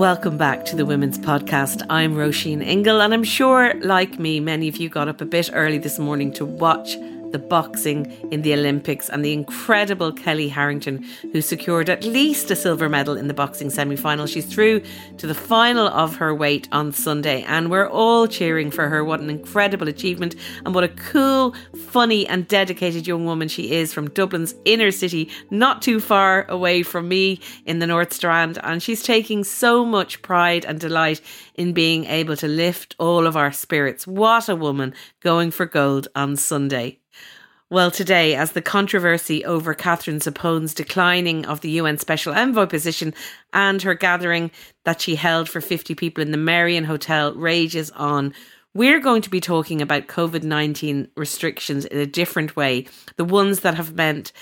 Welcome back to the Women's Podcast. I'm Roisin Ingle, and I'm sure, like me, many of you got up a bit early this morning to watch the boxing in the Olympics and the incredible Kellie Harrington, who secured at least a silver medal in the boxing semi final. She's through to the final of her weight on Sunday, and we're all cheering for her. What an incredible achievement, and what a cool, funny, and dedicated young woman she is from Dublin's inner city, not too far away from me in the North Strand. And she's taking so much pride and delight in being able to lift all of our spirits. What a woman going for gold on Sunday. Well, today, as the controversy over Catherine Zappone's declining of the UN Special Envoy position and her gathering that she held for 50 people in the Merrion Hotel rages on, we're going to be talking about COVID 19 restrictions in a different way. The ones that have meant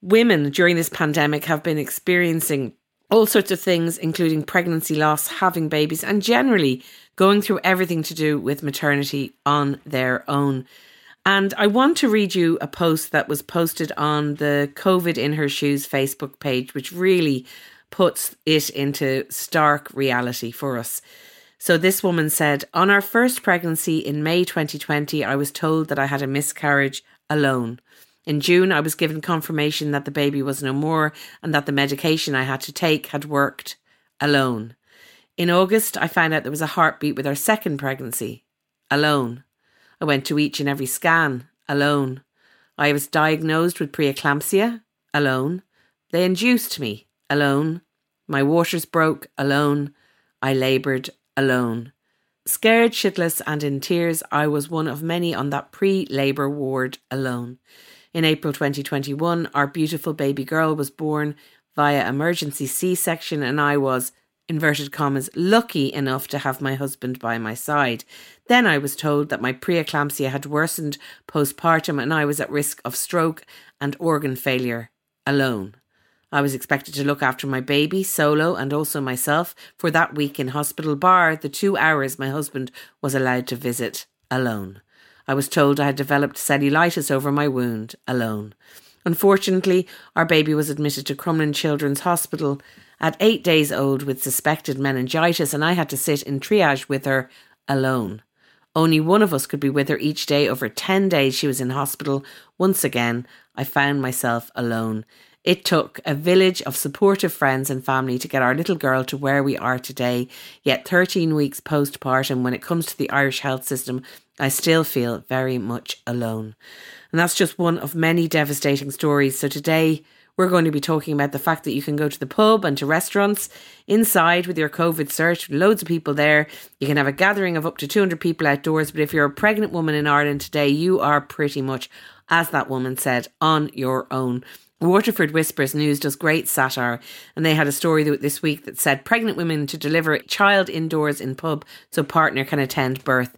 women during this pandemic have been experiencing all sorts of things, including pregnancy loss, having babies, and generally going through everything to do with maternity on their own. And I want to read you a post that was posted on the COVID in Her Shoes Facebook page, which really puts it into stark reality for us. So this woman said, On our first pregnancy in May 2020, I was told that I had a miscarriage alone. In June, I was given confirmation that the baby was no more and that the medication I had to take had worked alone. In August, I found out there was a heartbeat with our second pregnancy alone. I went to each and every scan alone. I was diagnosed with preeclampsia alone. They induced me alone. My waters broke alone. I laboured alone. Scared, shitless, and in tears, I was one of many on that pre labour ward alone. In April 2021, our beautiful baby girl was born via emergency C section, and I was inverted commas, lucky enough to have my husband by my side. Then I was told that my preeclampsia had worsened postpartum and I was at risk of stroke and organ failure alone. I was expected to look after my baby solo and also myself for that week in hospital bar the two hours my husband was allowed to visit alone. I was told I had developed cellulitis over my wound alone. Unfortunately, our baby was admitted to Crumlin Children's Hospital at eight days old with suspected meningitis, and I had to sit in triage with her alone. Only one of us could be with her each day. Over 10 days, she was in hospital. Once again, I found myself alone. It took a village of supportive friends and family to get our little girl to where we are today. Yet, 13 weeks postpartum, when it comes to the Irish health system, I still feel very much alone. And that's just one of many devastating stories. So, today, we're going to be talking about the fact that you can go to the pub and to restaurants inside with your COVID cert, loads of people there. You can have a gathering of up to 200 people outdoors. But if you're a pregnant woman in Ireland today, you are pretty much, as that woman said, on your own. Waterford Whispers News does great satire, and they had a story this week that said pregnant women to deliver child indoors in pub so partner can attend birth.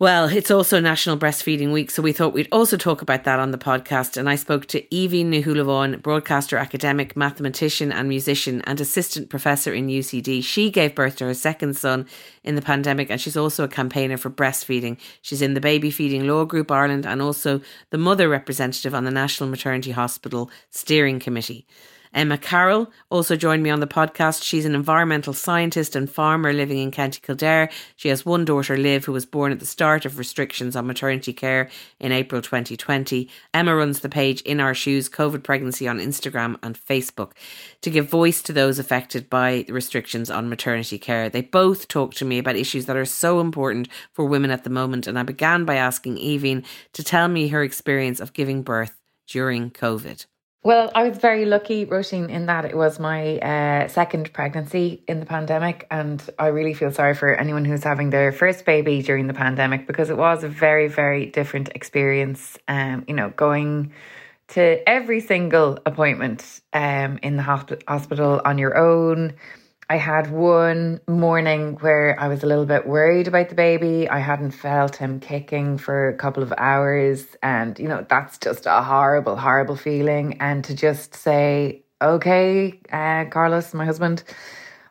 Well, it's also National Breastfeeding Week, so we thought we'd also talk about that on the podcast. And I spoke to Aoibhinn Ní Shúilleabháin, broadcaster, academic, mathematician, and musician, and assistant professor in UCD. She gave birth to her second son in the pandemic, and she's also a campaigner for breastfeeding. She's in the Baby Feeding Law Group Ireland and also the mother representative on the National Maternity Hospital Steering Committee. Emma Carroll also joined me on the podcast. She's an environmental scientist and farmer living in County Kildare. She has one daughter, Liv, who was born at the start of restrictions on maternity care in April 2020. Emma runs the page In Our Shoes COVID Pregnancy on Instagram and Facebook to give voice to those affected by restrictions on maternity care. They both talk to me about issues that are so important for women at the moment. And I began by asking Aoibhinn to tell me her experience of giving birth during COVID. Well, I was very lucky, Roisin, in that it was my uh, second pregnancy in the pandemic. And I really feel sorry for anyone who's having their first baby during the pandemic because it was a very, very different experience. Um, you know, going to every single appointment um, in the hospital on your own. I had one morning where I was a little bit worried about the baby. I hadn't felt him kicking for a couple of hours. And, you know, that's just a horrible, horrible feeling. And to just say, okay, uh, Carlos, my husband,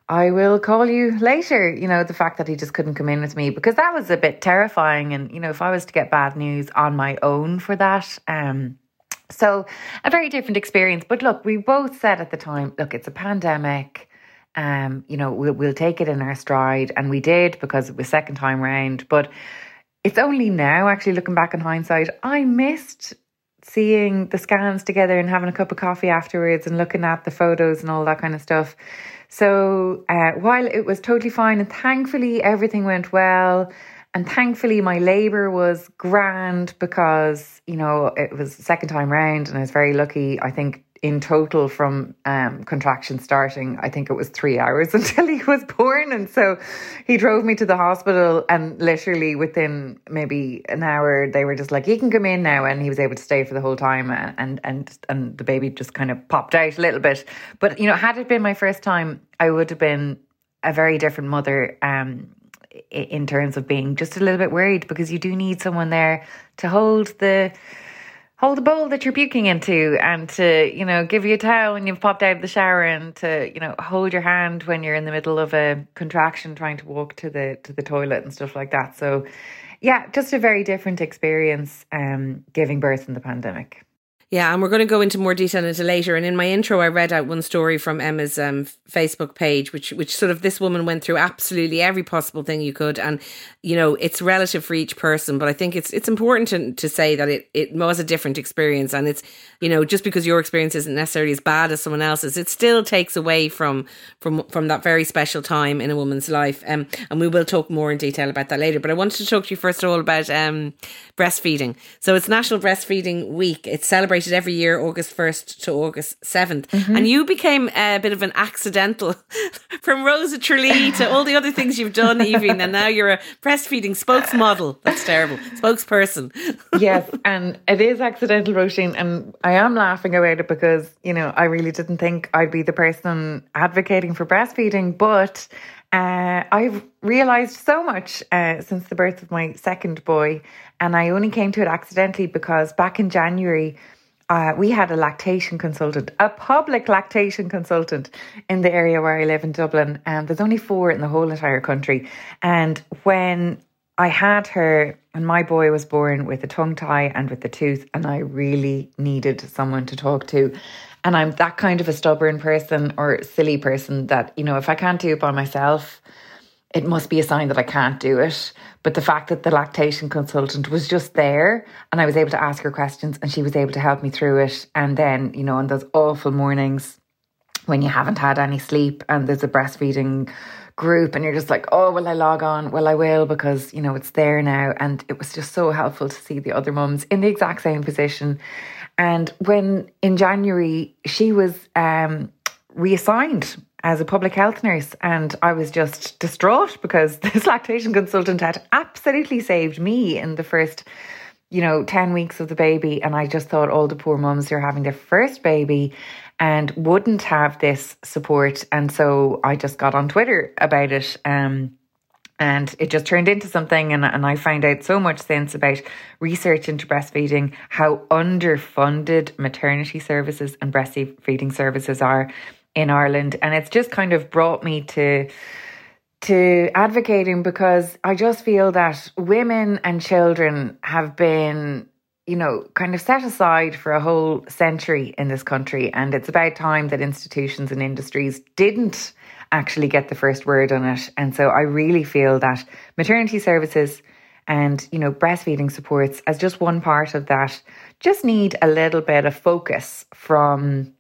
I will call you later. You know, the fact that he just couldn't come in with me because that was a bit terrifying. And, you know, if I was to get bad news on my own for that, um, so a very different experience. But look, we both said at the time, look, it's a pandemic. Um, you know, we'll, we'll take it in our stride. And we did because it was second time round. But it's only now, actually, looking back in hindsight, I missed seeing the scans together and having a cup of coffee afterwards and looking at the photos and all that kind of stuff. So uh, while it was totally fine and thankfully everything went well, and thankfully my labour was grand because, you know, it was second time round and I was very lucky. I think in total from um, contraction starting, I think it was three hours until he was born. And so he drove me to the hospital, and literally within maybe an hour, they were just like, "You can come in now," and he was able to stay for the whole time. And and and the baby just kind of popped out a little bit. But you know, had it been my first time, I would have been a very different mother. Um, in terms of being just a little bit worried because you do need someone there to hold the hold the bowl that you're puking into and to, you know, give you a towel when you've popped out of the shower and to, you know, hold your hand when you're in the middle of a contraction trying to walk to the to the toilet and stuff like that. So yeah, just a very different experience um giving birth in the pandemic. Yeah, and we're going to go into more detail into later. And in my intro, I read out one story from Emma's um, Facebook page, which which sort of this woman went through absolutely every possible thing you could, and you know it's relative for each person. But I think it's it's important to, to say that it it was a different experience, and it's you know just because your experience isn't necessarily as bad as someone else's, it still takes away from from from that very special time in a woman's life. Um, and we will talk more in detail about that later. But I wanted to talk to you first of all about um, breastfeeding. So it's National Breastfeeding Week. It's celebrated every year, August 1st to August 7th. Mm-hmm. And you became a bit of an accidental from Rose of Tralee to all the other things you've done, Aoibhinn. And now you're a breastfeeding spokesmodel. That's terrible. Spokesperson. yes. And it is accidental, Roisin, And I am laughing about it because, you know, I really didn't think I'd be the person advocating for breastfeeding. But uh, I've realized so much uh, since the birth of my second boy, and I only came to it accidentally because back in January, uh, we had a lactation consultant, a public lactation consultant in the area where I live in Dublin. And there's only four in the whole entire country. And when I had her, and my boy was born with a tongue tie and with the tooth, and I really needed someone to talk to. And I'm that kind of a stubborn person or silly person that, you know, if I can't do it by myself, it must be a sign that I can't do it. But the fact that the lactation consultant was just there and I was able to ask her questions and she was able to help me through it. And then, you know, on those awful mornings when you haven't had any sleep and there's a breastfeeding group and you're just like, oh, will I log on? Well, I will because, you know, it's there now. And it was just so helpful to see the other mums in the exact same position. And when in January she was um, reassigned as a public health nurse and I was just distraught because this lactation consultant had absolutely saved me in the first you know 10 weeks of the baby and I just thought all the poor mums who are having their first baby and wouldn't have this support and so I just got on Twitter about it um and it just turned into something and, and i found out so much since about research into breastfeeding how underfunded maternity services and breastfeeding services are in Ireland. And it's just kind of brought me to to advocating because I just feel that women and children have been, you know, kind of set aside for a whole century in this country. And it's about time that institutions and industries didn't actually get the first word on it. And so I really feel that maternity services and, you know, breastfeeding supports as just one part of that just need a little bit of focus from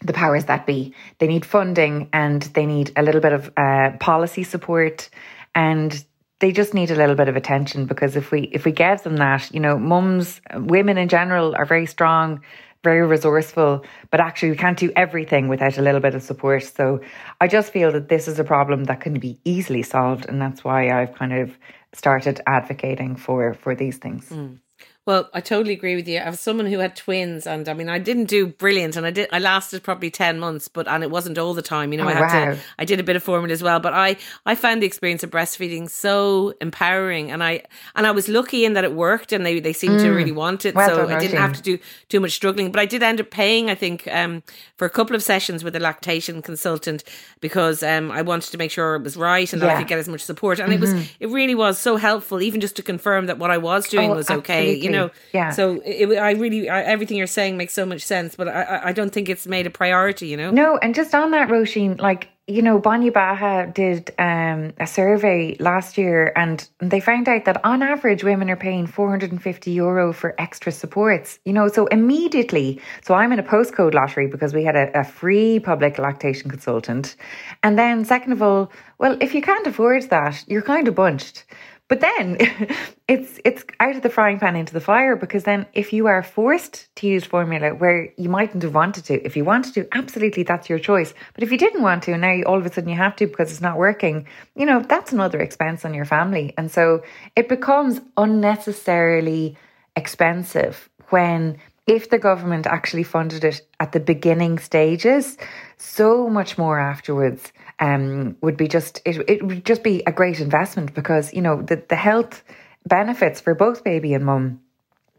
the powers that be. They need funding and they need a little bit of uh, policy support and they just need a little bit of attention because if we if we give them that, you know, mums, women in general are very strong, very resourceful, but actually we can't do everything without a little bit of support. So I just feel that this is a problem that can be easily solved and that's why I've kind of started advocating for for these things. Mm. Well, I totally agree with you. I was someone who had twins, and I mean, I didn't do brilliant, and I did. I lasted probably ten months, but and it wasn't all the time. You know, Oh, I had wow. to. I did a bit of formula as well, but I I found the experience of breastfeeding so empowering, and I and I was lucky in that it worked, and they they seemed to really want it, Mm. Well so done, I didn't have to do too much struggling. But I did end up paying, I think, um, for a couple of sessions with a lactation consultant because um, I wanted to make sure it was right and that I could get as much support, and it was it really was so helpful, even just to confirm that what I was doing Oh, was okay. You absolutely. Know, Yeah. So it, I really, I, everything you're saying makes so much sense, but I, I- I don't think it's made a priority. You know. No, and just on that, Roisin, like, you know, Banya Baha did um, a survey last year and they found out that on average, women are paying 450 euro for extra supports. You know, so immediately, so I'm in a postcode lottery because we had a, a free public lactation consultant. And then, second of all, well, if you can't afford that, you're kind of bunched. But then it's it's out of the frying pan into the fire because then if you are forced to use formula where you mightn't have wanted to, if you wanted to, absolutely that's your choice. But if you didn't want to, and now you, all of a sudden you have to because it's not working, you know, that's another expense on your family. And so it becomes unnecessarily expensive when if the government actually funded it at the beginning stages, so much more afterwards um, would be just it, it would just be a great investment because you know the, the health benefits for both baby and mum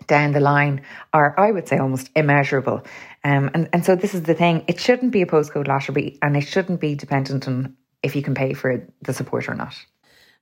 down the line are I would say almost immeasurable. Um, and, and so this is the thing, it shouldn't be a postcode lottery and it shouldn't be dependent on if you can pay for the support or not.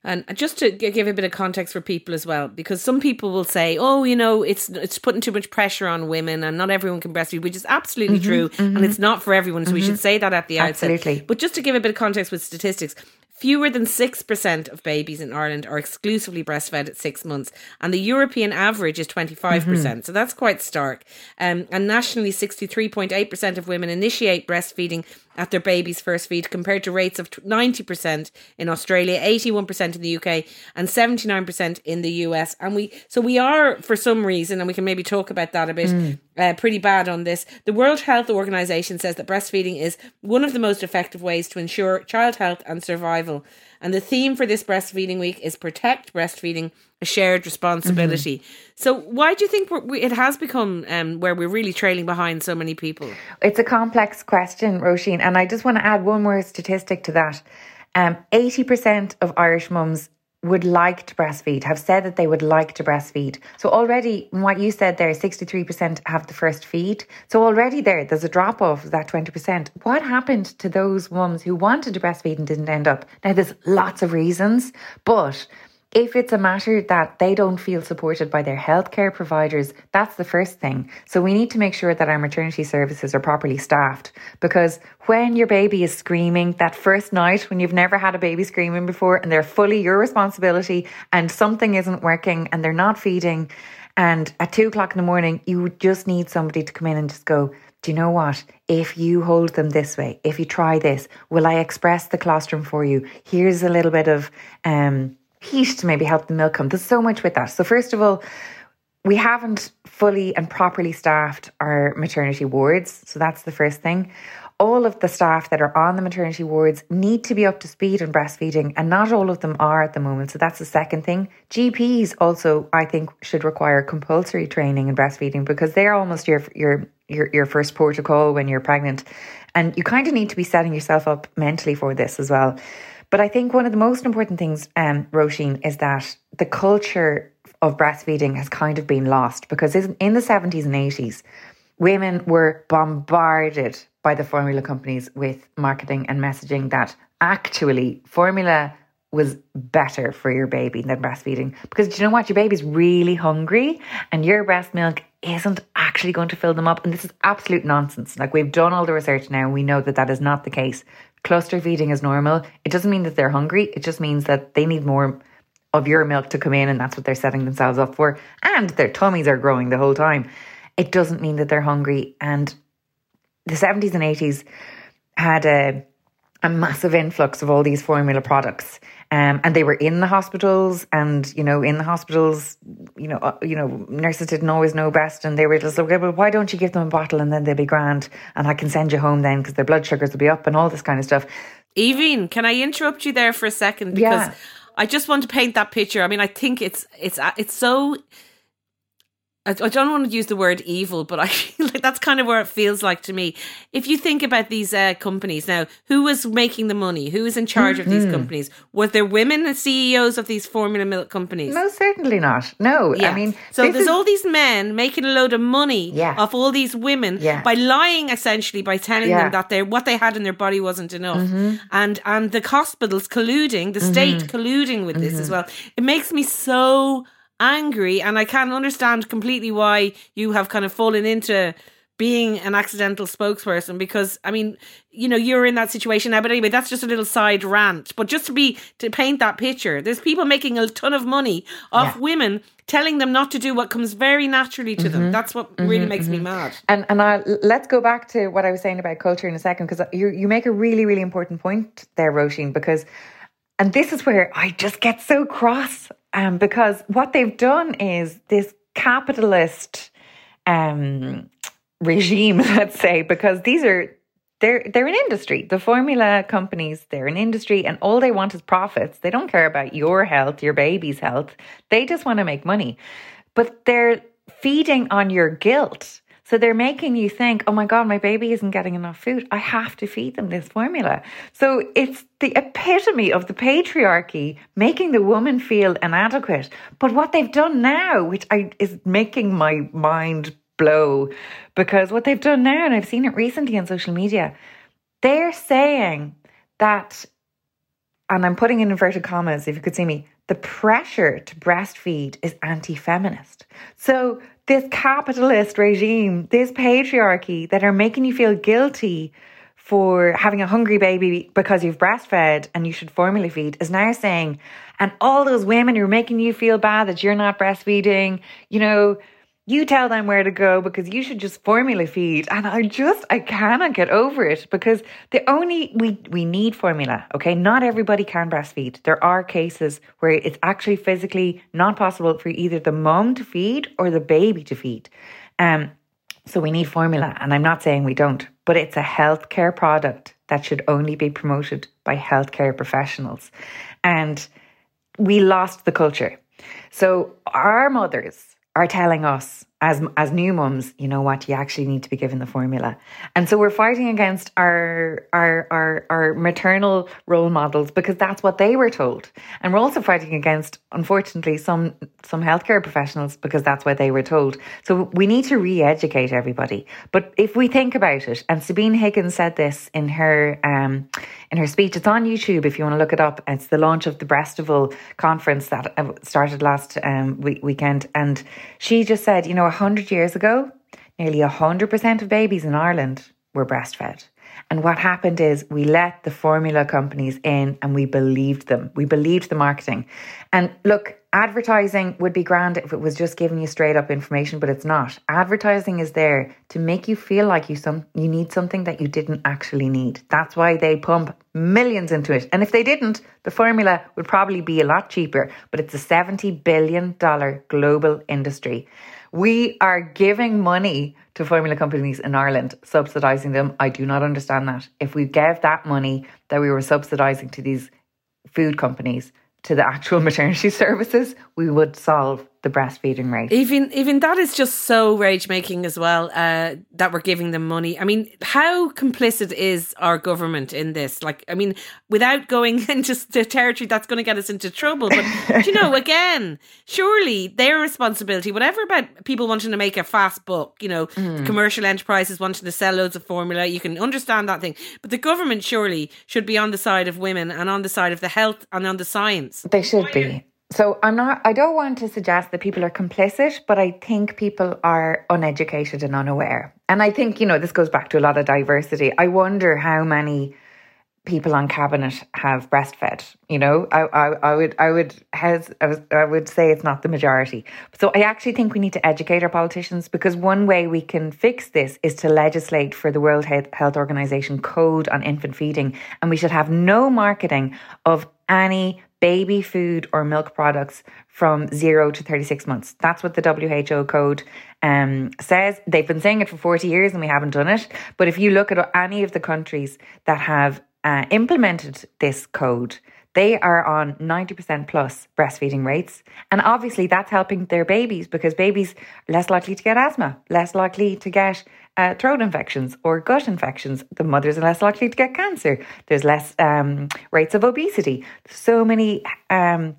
And just to give a bit of context for people as well, because some people will say, "Oh, you know, it's it's putting too much pressure on women, and not everyone can breastfeed," which is absolutely mm-hmm, true, and mm-hmm. it's not for everyone. So we should mm-hmm. say that at the outset. Absolutely. But just to give a bit of context with statistics, fewer than six percent of babies in Ireland are exclusively breastfed at six months, and the European average is twenty five percent. So that's quite stark. Um, and nationally, sixty three point eight percent of women initiate breastfeeding at their baby's first feed, compared to rates of ninety percent in Australia, eighty one percent in the UK, and seventy nine percent in the US. And we so we are for some reason, and we can maybe talk about that a bit. Uh, pretty bad on this. The World Health Organization says that breastfeeding is one of the most effective ways to ensure child health and survival. And the theme for this breastfeeding week is protect breastfeeding, a shared responsibility. So, why do you think we're, we, it has become um, where we're really trailing behind so many people? It's a complex question, Roisin, and I just want to add one more statistic to that. Um, 80% of Irish mums would like to breastfeed, have said that they would like to breastfeed. So already, what you said there, 63% have the first feed. So already there, there's a drop off of that 20%. What happened to those mums who wanted to breastfeed and didn't end up? Now, there's lots of reasons, but if it's a matter that they don't feel supported by their healthcare providers, that's the first thing. So we need to make sure that our maternity services are properly staffed because when your baby is screaming that first night when you've never had a baby screaming before and they're fully your responsibility and something isn't working and they're not feeding and at two o'clock in the morning, you just need somebody to come in and just go, do you know what? If you hold them this way, if you try this, will I express the colostrum for you? Here's a little bit of um, heat to maybe help the milk come. There's so much with that. So, first of all, we haven't fully and properly staffed our maternity wards. So, that's the first thing. All of the staff that are on the maternity wards need to be up to speed on breastfeeding, and not all of them are at the moment. So, that's the second thing. GPs also, I think, should require compulsory training in breastfeeding because they're almost your, your, your, your first protocol when you're pregnant. And you kind of need to be setting yourself up mentally for this as well. But I think one of the most important things, um, Roisin, is that the culture of breastfeeding has kind of been lost because in the 70s and 80s, women were bombarded by the formula companies with marketing and messaging that actually formula was better for your baby than breastfeeding. Because do you know what? Your baby's really hungry and your breast milk isn't actually going to fill them up. And this is absolute nonsense. Like we've done all the research now we know that that is not the case. Cluster feeding is normal. It doesn't mean that they're hungry. It just means that they need more of your milk to come in and that's what they're setting themselves up for. And their tummies are growing the whole time. It doesn't mean that they're hungry. And the 70s and 80s had a, a massive influx of all these formula products. Um, and they were in the hospitals, and you know, in the hospitals, you know, uh, you know, nurses didn't always know best, and they were just like, okay, well, why don't you give them a bottle and then they'll be grand, and I can send you home then because their blood sugars will be up and all this kind of stuff. Aoibhinn, can I interrupt you there for a second because Yeah. I just want to paint that picture. I mean, I think it's it's it's so I don't want to use the word evil, but I feel like that's kind of where it feels like to me. If you think about these uh, companies now, who was making the money? Who was in charge mm-hmm. of these mm-hmm. companies? Were there women the CEOs of these formula milk companies? No, certainly not. No, yeah. I mean, so there's is... all these men making a load of money yeah. off all these women yeah. by lying, essentially, by telling yeah. them that they what they had in their body wasn't enough, mm-hmm. and and the hospitals colluding, the state mm-hmm. colluding with this as mm-hmm. well. It makes me so angry and I can understand completely why you have kind of fallen into being an accidental spokesperson because I mean, you know, you're in that situation now. But anyway, that's just a little side rant. But just to be to paint that picture, there's people making a ton of money off yeah. women telling them not to do what comes very naturally to mm-hmm. them. That's what mm-hmm, really makes mm-hmm. me mad. And and I, let's go back to what I was saying about culture in a second because you you make a really really important point there, Roisin, because and this is where I just get so cross um, because what they've done is this capitalist um, regime, let's say, because these are they're they're an industry. The formula companies, they're an industry, and all they want is profits. They don't care about your health, your baby's health. They just want to make money. But they're feeding on your guilt. So they're making you think, oh my God, my baby isn't getting enough food. I have to feed them this formula. So it's the epitome of the patriarchy making the woman feel inadequate. But what they've done now, which I, is making my mind blow, because what they've done now, and I've seen it recently on social media, they're saying that, and I'm putting in inverted commas if you could see me, the pressure to breastfeed is anti feminist. So this capitalist regime, this patriarchy that are making you feel guilty for having a hungry baby because you've breastfed and you should formula feed is now saying, and all those women who are making you feel bad that you're not breastfeeding, you know, you tell them where to go because you should just formula feed. And i just i cannot get over it because the only we we need formula okay? Not everybody can breastfeed. There are cases where it's actually physically not possible for either the mom to feed or the baby to feed. Um so we need formula and i'm not saying we don't but it's a healthcare product that should only be promoted by healthcare professionals. And we lost the culture. So our mothers are telling us as as new mums, you know what, you actually need to be given the formula. And so we're fighting against our our our our maternal role models because that's what they were told. And we're also fighting against unfortunately some some healthcare professionals because that's what they were told. So we need to re-educate everybody. But if we think about it, and Sabina Higgins said this in her um in her speech, it's on YouTube if you want to look it up. It's the launch of the Breastival conference that uh, started last um, weekend and she just said, you know, 100 years ago, nearly 100% of babies in Ireland were breastfed. And what happened is we let the formula companies in and we believed them. We believed the marketing. And look, advertising would be grand if it was just giving you straight up information, but it's not. Advertising is there to make you feel like you some you need something that you didn't actually need. That's why they pump millions into it. And if they didn't, the formula would probably be a lot cheaper, but it's a 70 billion dollar global industry. We are giving money to formula companies in Ireland, subsidising them. I do not understand that. If we gave that money that we were subsidising to these food companies to the actual maternity services, we would solve the breastfeeding rate. Even even that is just so rage making as well. Uh, that we're giving them money. I mean, how complicit is our government in this? Like, I mean, without going into the territory that's going to get us into trouble. But you know, again, surely their responsibility. Whatever about people wanting to make a fast buck. You know, mm. commercial enterprises wanting to sell loads of formula. You can understand that thing, but the government surely should be on the side of women and on the side of the health and on the science. They should be. So I'm not I don't want to suggest that people are complicit, but I think people are uneducated and unaware. And I think, you know, this goes back to a lot of diversity. I wonder how many people on cabinet have breastfed. You know, I, I, I would, I would, has, I, was, I would say it's not the majority. So I actually think we need to educate our politicians because one way we can fix this is to legislate for the World Health Organization code on infant feeding, and we should have no marketing of any baby food or milk products from zero to 36 months. That's what the WHO code um, says. They've been saying it for 40 years and we haven't done it. But if you look at any of the countries that have uh, implemented this code, they are on 90% plus breastfeeding rates. And obviously, that's helping their babies because babies are less likely to get asthma, less likely to get uh, throat infections or gut infections. The mothers are less likely to get cancer. There's less um, rates of obesity. So many um,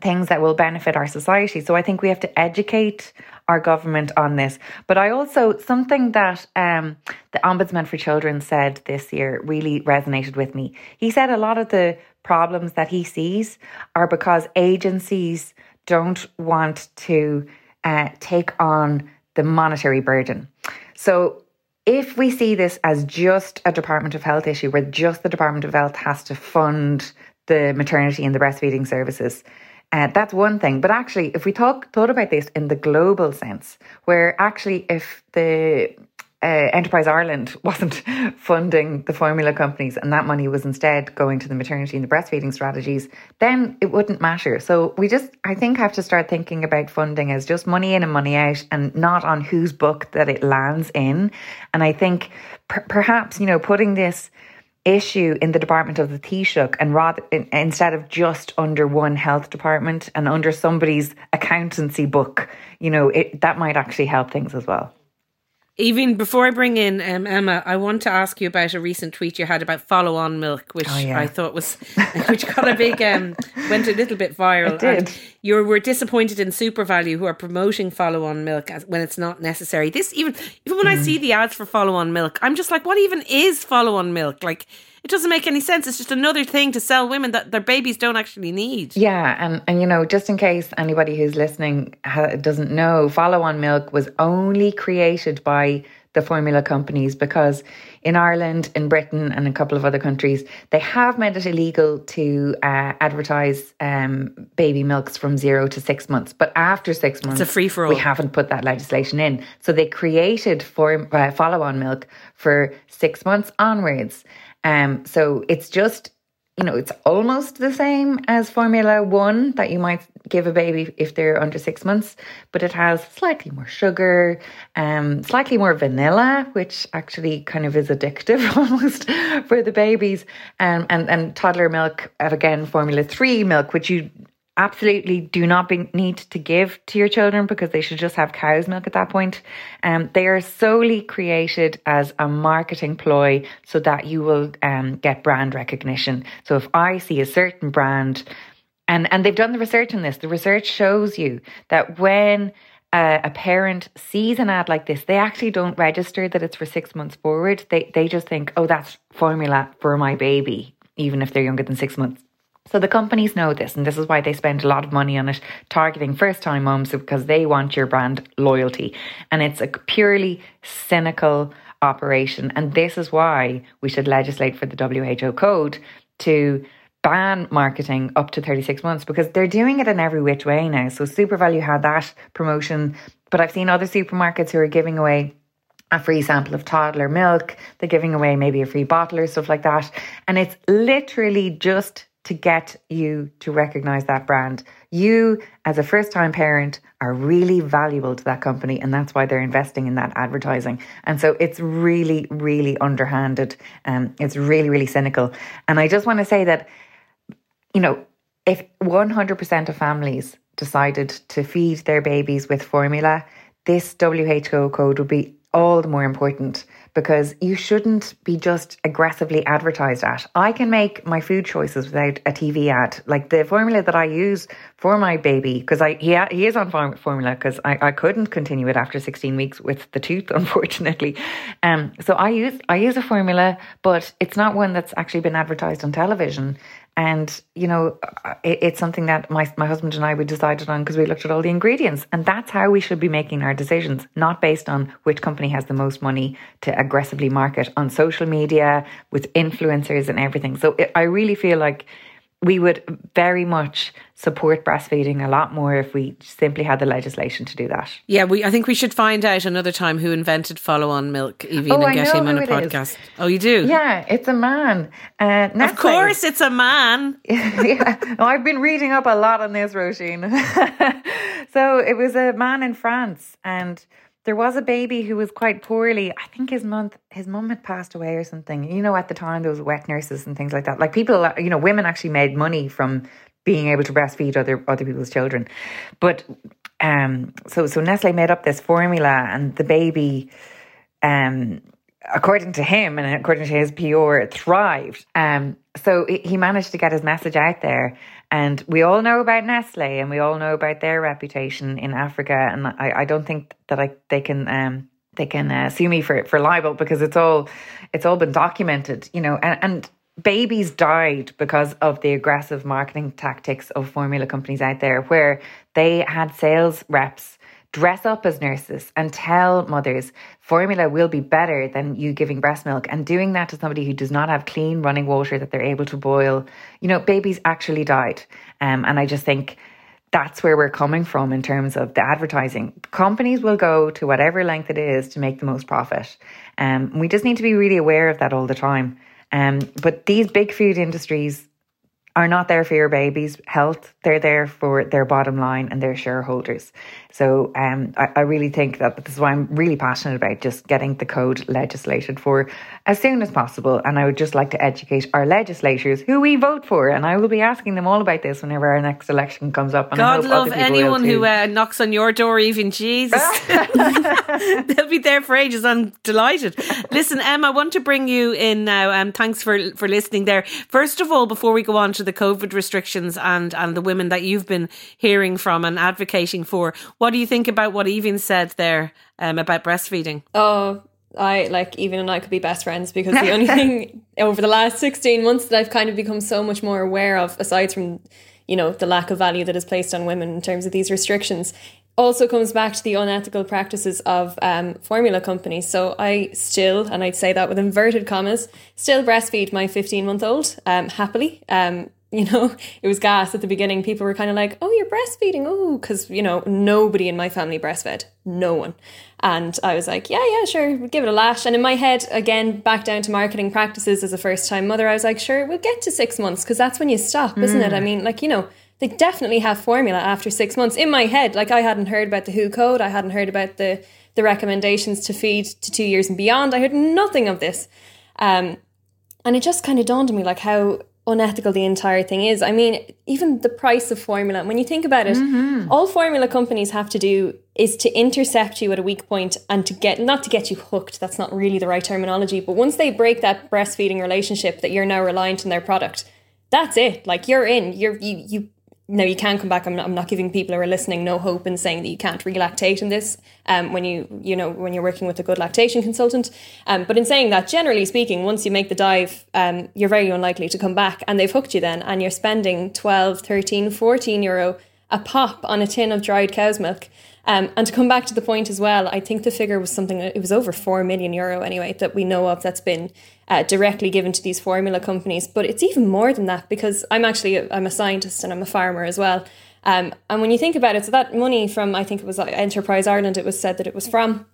things that will benefit our society. So I think we have to educate our government on this. But I also, something that um, the Ombudsman for Children said this year really resonated with me. He said a lot of the problems that he sees are because agencies don't want to uh, take on the monetary burden. So if we see this as just a Department of Health issue, where just the Department of Health has to fund the maternity and the breastfeeding services, uh, that's one thing. But actually, if we talk thought about this in the global sense, where actually if the uh, Enterprise Ireland wasn't funding the formula companies and that money was instead going to the maternity and the breastfeeding strategies, then it wouldn't matter. So we just, I think, have to start thinking about funding as just money in and money out and not on whose book that it lands in. And I think per- perhaps, you know, putting this issue in the department of the Taoiseach and rather in, instead of just under one health department and under somebody's accountancy book, you know, it, that might actually help things as well. Even before I bring in um, Emma, I want to ask you about a recent tweet you had about follow on milk, which oh, yeah. I thought was, which got a big, um, went a little bit viral. It did. you were disappointed in SuperValu, who are promoting follow on milk as, when it's not necessary. This even, even when mm. I see the ads for follow on milk, I'm just like, what even is follow on milk? Like, it doesn't make any sense. It's just another thing to sell women that their babies don't actually need. Yeah, and and you know, just in case anybody who's listening ha- doesn't know, follow on milk was only created by the formula companies because in Ireland, in Britain, and a couple of other countries, they have made it illegal to uh, advertise um, baby milks from zero to six months. But after six months, it's a free for all. We haven't put that legislation in, so they created for uh, follow on milk for six months onwards. Um, so it's just, you know, it's almost the same as Formula One that you might give a baby if they're under six months, but it has slightly more sugar, um, slightly more vanilla, which actually kind of is addictive almost for the babies, um, and and toddler milk, again Formula Three milk, which you absolutely do not be, need to give to your children because they should just have cow's milk at that point. Um, they are solely created as a marketing ploy so that you will um, get brand recognition. So if I see a certain brand, and, and they've done the research on this, the research shows you that when uh, a parent sees an ad like this, they actually don't register that it's for six months forward. They, they just think, oh, that's formula for my baby, even if they're younger than six months. So the companies know this, and this is why they spend a lot of money on it, targeting first time moms because they want your brand loyalty. And it's a purely cynical operation. And this is why we should legislate for the WHO code to ban marketing up to 36 months because they're doing it in every which way now. So SuperValu had that promotion, but I've seen other supermarkets who are giving away a free sample of toddler milk. They're giving away maybe a free bottle or stuff like that. And it's literally just to get you to recognize that brand. You, as a first time parent, are really valuable to that company, and that's why they're investing in that advertising. And so it's really, really underhanded. Um, it's really, really cynical. And I just want to say that, you know, if 100% of families decided to feed their babies with formula, this WHO code would be all the more important because you shouldn't be just aggressively advertised at. I can make my food choices without a TV ad. Like the formula that I use for my baby, because I he, he is on formula because I, I couldn't continue it after 16 weeks with the tooth, unfortunately. Um, so I use I use a formula, but it's not one that's actually been advertised on television. And, you know, uh, uh, it, it's something that my, my husband and I we decided on because we looked at all the ingredients. And that's how we should be making our decisions, not based on which company has the most money to aggressively market on social media with influencers and everything. So it, I really feel like we would very much support breastfeeding a lot more if we simply had the legislation to do that. Yeah, we. I think we should find out another time who invented follow-on milk, Aoibhinn, oh, and get him on a podcast. Is. Oh, you do? Yeah, it's a man. Uh, of course, it's a man. yeah, oh, I've been reading up a lot on this, Roisin. so it was a man in France, and there was a baby who was quite poorly. I think his mom his mum had passed away or something. You know, at the time there was wet nurses and things like that. Like people, you know, women actually made money from being able to breastfeed other other people's children. But um, so so Nestle made up this formula, and the baby, um, according to him and according to his PR, thrived. Um, so he managed to get his message out there, and we all know about Nestle and we all know about their reputation in Africa. And I, I don't think that I they can um, they can uh, sue me for for libel because it's all it's all been documented, you know. And, and babies died because of the aggressive marketing tactics of formula companies out there, where they had sales reps dress up as nurses and tell mothers formula will be better than you giving breast milk and doing that to somebody who does not have clean running water that they're able to boil. You know babies actually died. Um, and i just think that's where we're coming from in terms of the advertising. Companies will go to whatever length it is to make the most profit. Um, we just need to be really aware of that all the time. Um, but these big food industries are not there for your baby's health. They're there for their bottom line and their shareholders. So um, I, I, really think that this is why I'm really passionate about just getting the code legislated for as soon as possible. And I would just like to educate our legislators who we vote for. And I will be asking them all about this whenever our next election comes up. And God love anyone who uh, knocks on your door, even Jesus. They'll be there for ages. I'm delighted. Listen, Em, I want to bring you in now. Um, thanks for, for listening there. First of all, before we go on to the COVID restrictions and, and the women that you've been hearing from and advocating for, what do you think about what Aoibhinn said there um, about breastfeeding? Oh, I like Aoibhinn and I could be best friends because the only thing over the last 16 months that I've kind of become so much more aware of, aside from, you know, the lack of value that is placed on women in terms of these restrictions, also comes back to the unethical practices of um, formula companies. So I still, and I'd say that with inverted commas, still breastfeed my 15 month old um, happily. Um, you know, it was gas at the beginning. People were kind of like, oh, you're breastfeeding. Oh, because, you know, nobody in my family breastfed. No one. And I was like, yeah, yeah, sure, we'll give it a lash. And in my head, again, back down to marketing practices as a first time mother, I was like, sure, we'll get to six months because that's when you stop, isn't mm. it? I mean, like, you know, they definitely have formula after six months. In my head, like, I hadn't heard about the WHO code, I hadn't heard about the, the recommendations to feed to two years and beyond. I heard nothing of this. Um, and it just kind of dawned on me, like, how unethical the entire thing is. I mean, even the price of formula, when you think about it, mm-hmm. all formula companies have to do is to intercept you at a weak point and to get, not to get you hooked, that's not really the right terminology, but once they break that breastfeeding relationship that you're now reliant on their product, that's it. Like you're in, you're, you, you no, you can come back. I'm not, I'm not giving people who are listening no hope and saying that you can't relactate in this um, when you you know when you're working with a good lactation consultant. Um, but in saying that, generally speaking, once you make the dive, um, you're very unlikely to come back, and they've hooked you then, and you're spending 12, 13, 14 euro a pop on a tin of dried cow's milk. Um, and to come back to the point as well, I think the figure was something, it was over 4 million euro anyway, that we know of that's been uh, directly given to these formula companies. But it's even more than that because I'm actually, i I'm a scientist and I'm a farmer as well. Um, and when you think about it, so that money from, I think it was Enterprise Ireland, it was said that it was from,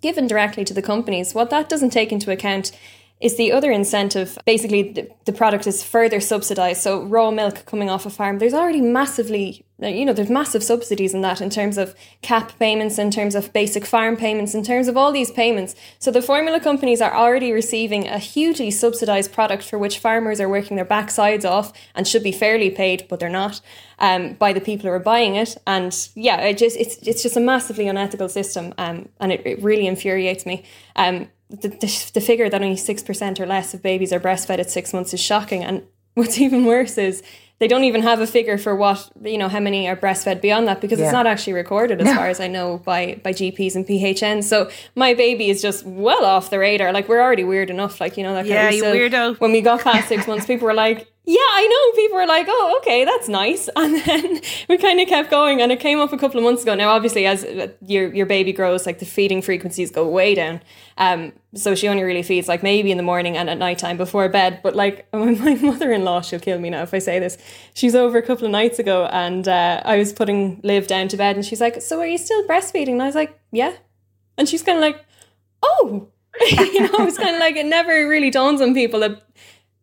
given directly to the companies. What that doesn't take into account is the other incentive. Basically, the, the product is further subsidized. So, raw milk coming off a farm, there's already massively, you know, there's massive subsidies in that in terms of cap payments, in terms of basic farm payments, in terms of all these payments. So, the formula companies are already receiving a hugely subsidized product for which farmers are working their backsides off and should be fairly paid, but they're not. Um, by the people who are buying it, and yeah, it just it's it's just a massively unethical system, um, and it, it really infuriates me. Um, the, the, the figure that only 6% or less of babies are breastfed at six months is shocking. And what's even worse is they don't even have a figure for what, you know, how many are breastfed beyond that because yeah. it's not actually recorded as far as I know by, by GPs and PHN. So my baby is just well off the radar. Like we're already weird enough. Like, you know, that yeah, you weirdo. When we got past six months, people were like, yeah, I know. People were like, oh, okay, that's nice. And then we kind of kept going. And it came up a couple of months ago. Now, obviously, as your, your baby grows, like the feeding frequencies go way down. Um, so she only really feeds like maybe in the morning and at nighttime before bed. But like my mother in law, she'll kill me now if I say this. She's over a couple of nights ago and uh, I was putting Liv down to bed and she's like, so are you still breastfeeding? And I was like, yeah. And she's kind of like, oh. you know, it's kind of like it never really dawns on people that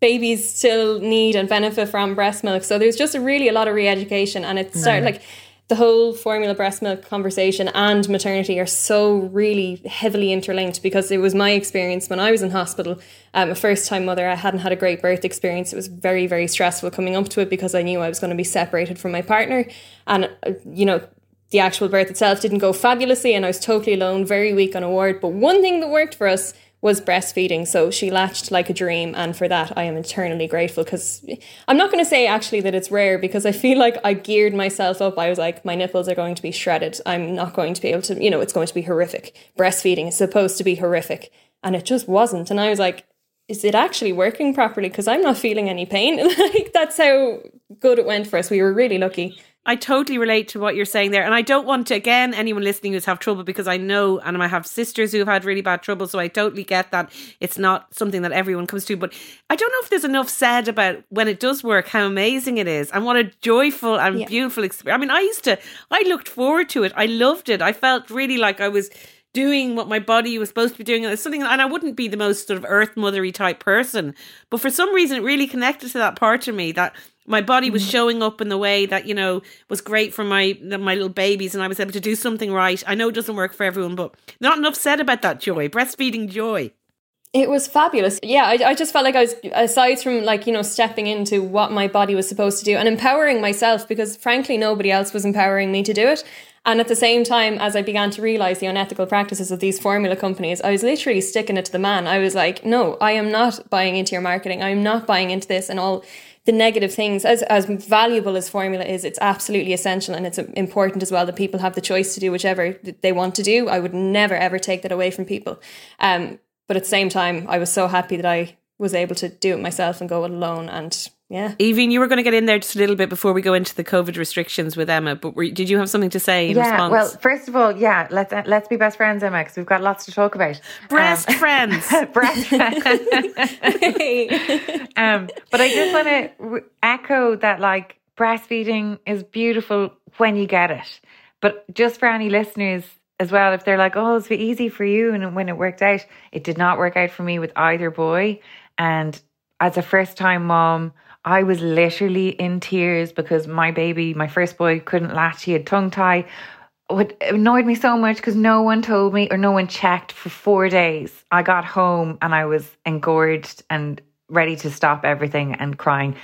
babies still need and benefit from breast milk. So there's just a really a lot of re-education, and it started like the whole formula breast milk conversation and maternity are so really heavily interlinked because it was my experience when I was in hospital. Um, a first time mother, I hadn't had a great birth experience. It was very, very stressful coming up to it because I knew I was going to be separated from my partner. And, uh, you know, the actual birth itself didn't go fabulously and I was totally alone, very weak on a ward. But one thing that worked for us was breastfeeding. So she latched like a dream. And for that, I am eternally grateful because I'm not going to say actually that it's rare because I feel like I geared myself up. I was like, my nipples are going to be shredded. I'm not going to be able to, you know, it's going to be horrific. Breastfeeding is supposed to be horrific. And it just wasn't. And I was like, is it actually working properly? Because I'm not feeling any pain. like that's how good it went for us. We were really lucky. I totally relate to what you're saying there. And I don't want to, again, anyone listening who's have trouble because I know, and I have sisters who have had really bad trouble. So I totally get that it's not something that everyone comes to. But I don't know if there's enough said about when it does work, how amazing it is and what a joyful and yeah. beautiful experience. I mean, I used to, I looked forward to it. I loved it. I felt really like I was doing what my body was supposed to be doing. It's something, and I wouldn't be the most sort of earth mothery type person, but for some reason, it really connected to that part of me that my body was mm. showing up in the way that you know was great for my my little babies and i was able to do something right i know it doesn't work for everyone but not enough said about that joy breastfeeding joy it was fabulous. Yeah, I, I just felt like I was, aside from like, you know, stepping into what my body was supposed to do and empowering myself because frankly, nobody else was empowering me to do it. And at the same time, as I began to realize the unethical practices of these formula companies, I was literally sticking it to the man. I was like, no, I am not buying into your marketing. I am not buying into this and all the negative things, as, as valuable as formula is, it's absolutely essential and it's important as well that people have the choice to do whichever they want to do. I would never ever take that away from people. Um, but at the same time, I was so happy that I was able to do it myself and go it alone. And yeah. Aoibhinn, you were going to get in there just a little bit before we go into the COVID restrictions with Emma, but were, did you have something to say in response? yeah, response? Well, first of all, yeah, let's uh, let's be best friends, Emma, because we've got lots to talk about. Breast um, friends. breast friends. um, but I just want to re- echo that, like, breastfeeding is beautiful when you get it. But just for any listeners as well, if they're like, oh, it's easy for you, and when it worked out, it did not work out for me with either boy. And as a first time mom, I was literally in tears because my baby, my first boy, couldn't latch. He had tongue tie. What annoyed me so much because no one told me or no one checked for four days. I got home and I was engorged and ready to stop everything and crying.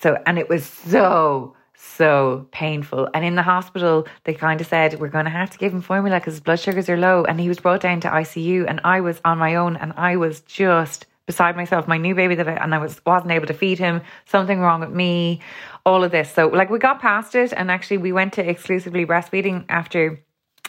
So, and it was so, so painful. And in the hospital, they kind of said, We're going to have to give him formula because his blood sugars are low. And he was brought down to ICU, and I was on my own and I was just beside myself, my new baby that I, and I was wasn't able to feed him, something wrong with me, all of this. So like we got past it and actually we went to exclusively breastfeeding after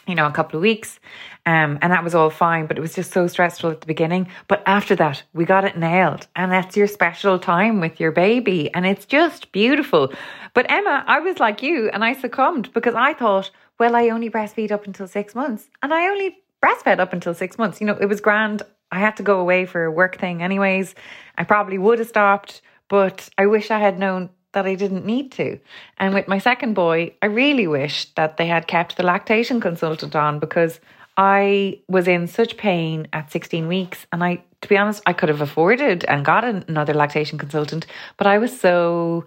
you know, a couple of weeks. Um, and that was all fine, but it was just so stressful at the beginning. But after that, we got it nailed. And that's your special time with your baby. And it's just beautiful. But Emma, I was like you and I succumbed because I thought, well, I only breastfeed up until six months. And I only breastfed up until six months. You know, it was grand. I had to go away for a work thing anyways. I probably would have stopped, but I wish I had known that I didn't need to. And with my second boy, I really wish that they had kept the lactation consultant on because I was in such pain at 16 weeks. And I, to be honest, I could have afforded and got another lactation consultant, but I was so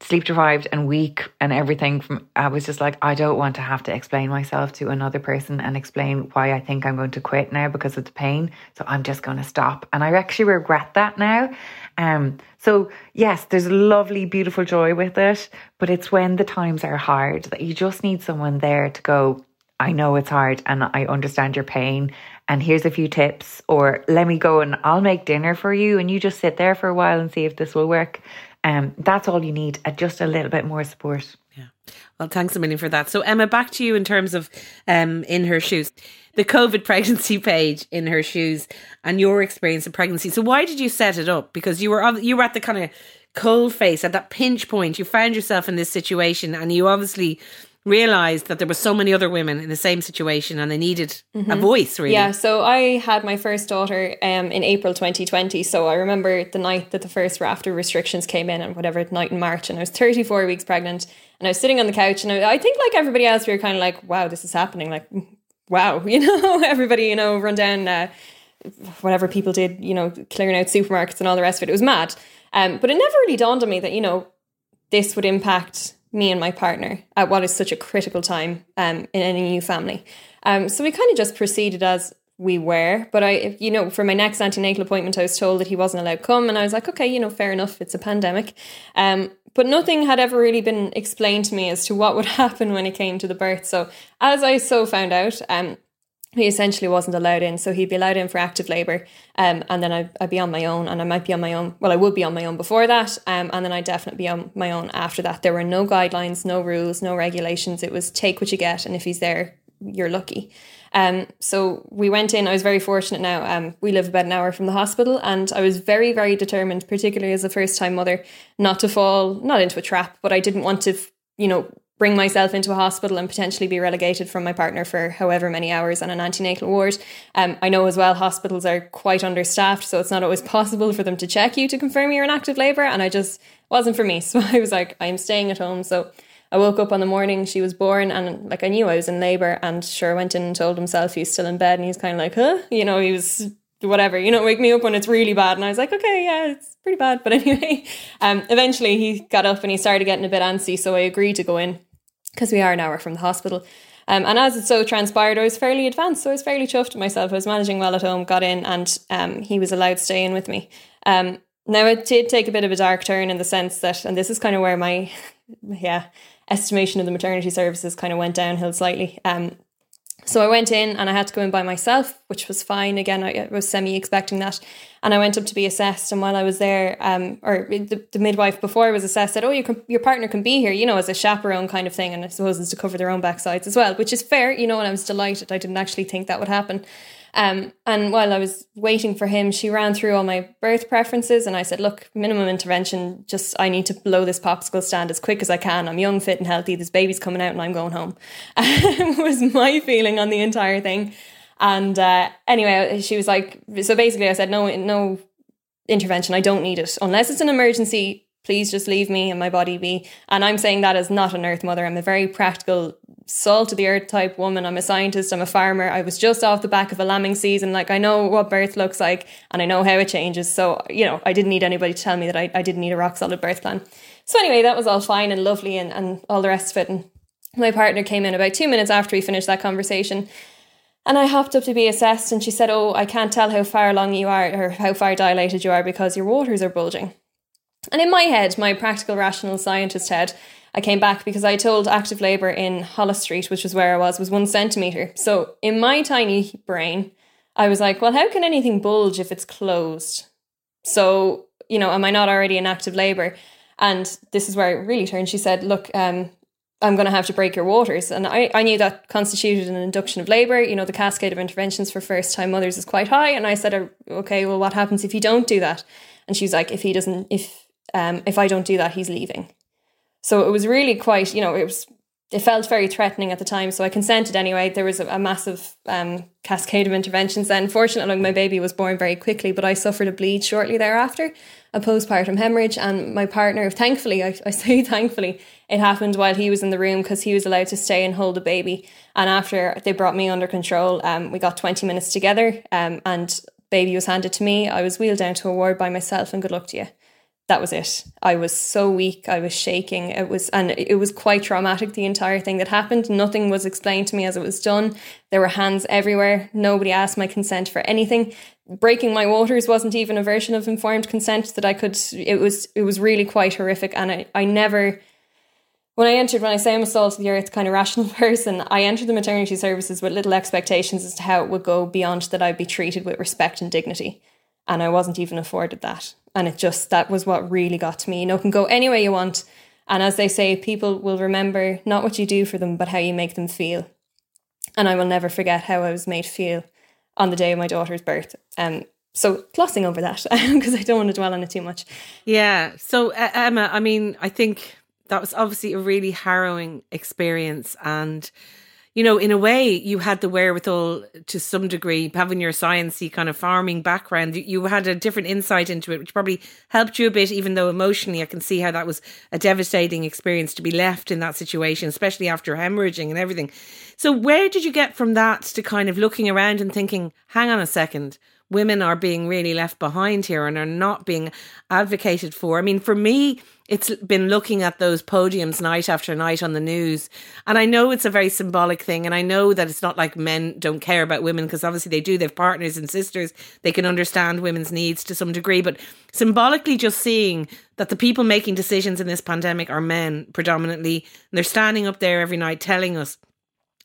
sleep deprived and weak and everything from I was just like I don't want to have to explain myself to another person and explain why I think I'm going to quit now because of the pain. So I'm just going to stop. And I actually regret that now. Um so yes there's lovely beautiful joy with it but it's when the times are hard that you just need someone there to go I know it's hard and I understand your pain. And here's a few tips or let me go and I'll make dinner for you and you just sit there for a while and see if this will work um, that's all you need, uh, just a little bit more support. Yeah. Well, thanks a million for that. So, Emma, back to you in terms of um, in our shoes, the COVID pregnancy page in our shoes, and your experience of pregnancy. So, why did you set it up? Because you were you were at the kind of cold face at that pinch point. You found yourself in this situation, and you obviously realized that there were so many other women in the same situation and they needed mm-hmm. a voice really. Yeah so i had my first daughter um, in april 2020 so i remember the night that the first rafter restrictions came in and whatever night in march and i was 34 weeks pregnant and i was sitting on the couch and i, I think like everybody else we were kind of like wow this is happening like wow you know? Everybody you know run down uh, whatever people did you know clearing out supermarkets and all the rest of it. It was mad. Um, but it never really dawned on me that you know this would impact me and my partner at what is such a critical time um, in any new family. Um, so we kind of just proceeded as we were. But I, you know, for my next antenatal appointment, I was told that he wasn't allowed to come, and I was like, okay, you know, fair enough. It's a pandemic. Um, but nothing had ever really been explained to me as to what would happen when it came to the birth. So as I so found out, um, he essentially wasn't allowed in. So he'd be allowed in for active labour, um, and then I'd, I'd, be on my own, and I might be on my own. Well, I would be on my own before that, um, and then I'd definitely be on my own after that. There were no guidelines, no rules, no regulations. It was take what you get, and if he's there, you're lucky. Um, so we went in. I was very fortunate. Now um, we live about an hour from the hospital, and I was very, very determined, particularly as a first-time mother, not to fall not into a trap. But I didn't want to, you know, bring myself into a hospital and potentially be relegated from my partner for however many hours on an antenatal ward. Um, I know as well hospitals are quite understaffed, so it's not always possible for them to check you to confirm you're in active labour, and I just wasn't for me. So I was like, I'm staying at home. So I woke up on the morning she was born and like I knew I was in labour and sure went in and told himself he's still in bed and he's kind of like, huh? You know, he was whatever, you know, wake me up when it's really bad. And I was like, okay, yeah, it's pretty bad. But anyway, um, eventually he got up and he started getting a bit antsy. So I agreed to go in because we are an hour from the hospital. Um, and as it so transpired, I was fairly advanced. So I was fairly chuffed myself. I was managing well at home, got in, and um, he was allowed to stay in with me. Um, now, it did take a bit of a dark turn in the sense that, and this is kind of where my, yeah, estimation of the maternity services kind of went downhill slightly. Um, so I went in and I had to go in by myself, which was fine. Again, I was semi expecting that. And I went up to be assessed. And while I was there, um, or the, the midwife before I was assessed said, Oh, you can, your partner can be here, you know, as a chaperone kind of thing. And I suppose it's to cover their own backsides as well, which is fair, you know, and I was delighted. I didn't actually think that would happen. Um, and while I was waiting for him, she ran through all my birth preferences, and I said, "Look, minimum intervention. Just I need to blow this popsicle stand as quick as I can. I'm young, fit, and healthy. This baby's coming out, and I'm going home." was my feeling on the entire thing. And uh, anyway, she was like, "So basically, I said, no, no intervention. I don't need it unless it's an emergency please just leave me and my body be. And I'm saying that as not an earth mother. I'm a very practical, salt of the earth type woman. I'm a scientist. I'm a farmer. I was just off the back of a lambing season. Like I know what birth looks like and I know how it changes. So, you know, I didn't need anybody to tell me that I, I didn't need a rock solid birth plan. So anyway, that was all fine and lovely and, and all the rest of it. And my partner came in about two minutes after we finished that conversation. And I hopped up to be assessed, and she said, Oh, I can't tell how far along you are or how far dilated you are because your waters are bulging. And in my head, my practical, rational scientist head, I came back because I told active labour in Holles Street, which was where I was, was one centimetre. So in my tiny brain, I was like, well, how can anything bulge if it's closed? So, you know, am I not already in active labour? And this is where it really turned. She said, look, um, I'm going to have to break your waters. And I, I knew that constituted an induction of labour. You know, the cascade of interventions for first time mothers is quite high. And I said, okay, well, what happens if you don't do that? And she's like, if he doesn't, if um, if I don't do that, he's leaving. So it was really quite, you know, it was it felt very threatening at the time. So I consented anyway. There was a, a massive um, cascade of interventions. Then, fortunately, my baby was born very quickly, but I suffered a bleed shortly thereafter, a postpartum hemorrhage. And my partner, thankfully, I, I say thankfully, it happened while he was in the room because he was allowed to stay and hold a baby. And after they brought me under control, um, we got 20 minutes together um, and baby was handed to me. I was wheeled down to a ward by myself and good luck to you that was it. I was so weak. I was shaking. It was, and it was quite traumatic. The entire thing that happened. Nothing was explained to me as it was done. There were hands everywhere. Nobody asked my consent for anything. Breaking my waters wasn't even a version of informed consent that I could. It was. It was really quite horrific. And I, I never. When I entered, when I say I'm a salt of the earth kind of rational person, I entered the maternity services with little expectations as to how it would go beyond that I'd be treated with respect and dignity. And I wasn't even afforded that. And it just, that was what really got to me. You know, can go any way you want. And as they say, people will remember not what you do for them, but how you make them feel. And I will never forget how I was made feel on the day of my daughter's birth. Um, so glossing over that because I don't want to dwell on it too much. Yeah. So uh, Emma, I mean, I think that was obviously a really harrowing experience, and you know, in a way, you had the wherewithal to some degree, having your sciencey kind of farming background. You had a different insight into it, which probably helped you a bit, even though emotionally, I can see how that was a devastating experience to be left in that situation, especially after hemorrhaging and everything. So, where did you get from that to kind of looking around and thinking, hang on a second, women are being really left behind here and are not being advocated for. I mean, for me, it's been looking at those podiums night after night on the news. And I know it's a very symbolic thing. And I know that it's not like men don't care about women because obviously they do. They have partners and sisters. They can understand women's needs to some degree. But symbolically, just seeing that the people making decisions in this pandemic are men predominantly, and they're standing up there every night telling us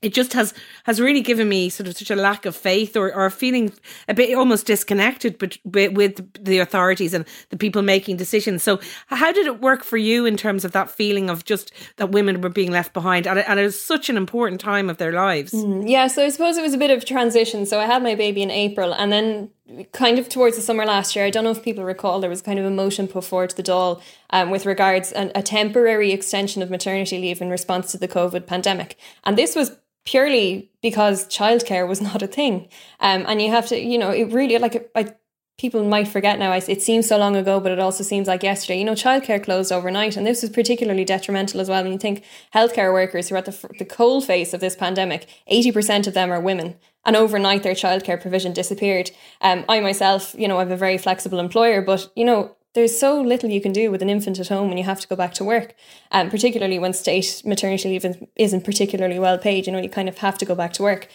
it just has has really given me sort of such a lack of faith or, or feeling a bit almost disconnected but, with the authorities and the people making decisions. So how did it work for you in terms of that feeling of just that women were being left behind and it was such an important time of their lives? Mm, yeah, so I suppose it was a bit of transition. So I had my baby in April and then kind of towards the summer last year, I don't know if people recall, there was kind of a motion put forward to the Dáil um, with regards an, a temporary extension of maternity leave in response to the COVID pandemic. And this was purely because childcare was not a thing. Um, and you have to, you know, it really like I, people might forget now. It seems so long ago, but it also seems like yesterday. You know, childcare closed overnight, and this was particularly detrimental as well. When you think healthcare workers who are at the the cold face of this pandemic, eighty percent of them are women, and overnight their childcare provision disappeared. Um, I myself, you know, I have a very flexible employer, but you know, there's so little you can do with an infant at home when you have to go back to work, um, particularly when state maternity leave isn't particularly well paid. You know, you kind of have to go back to work.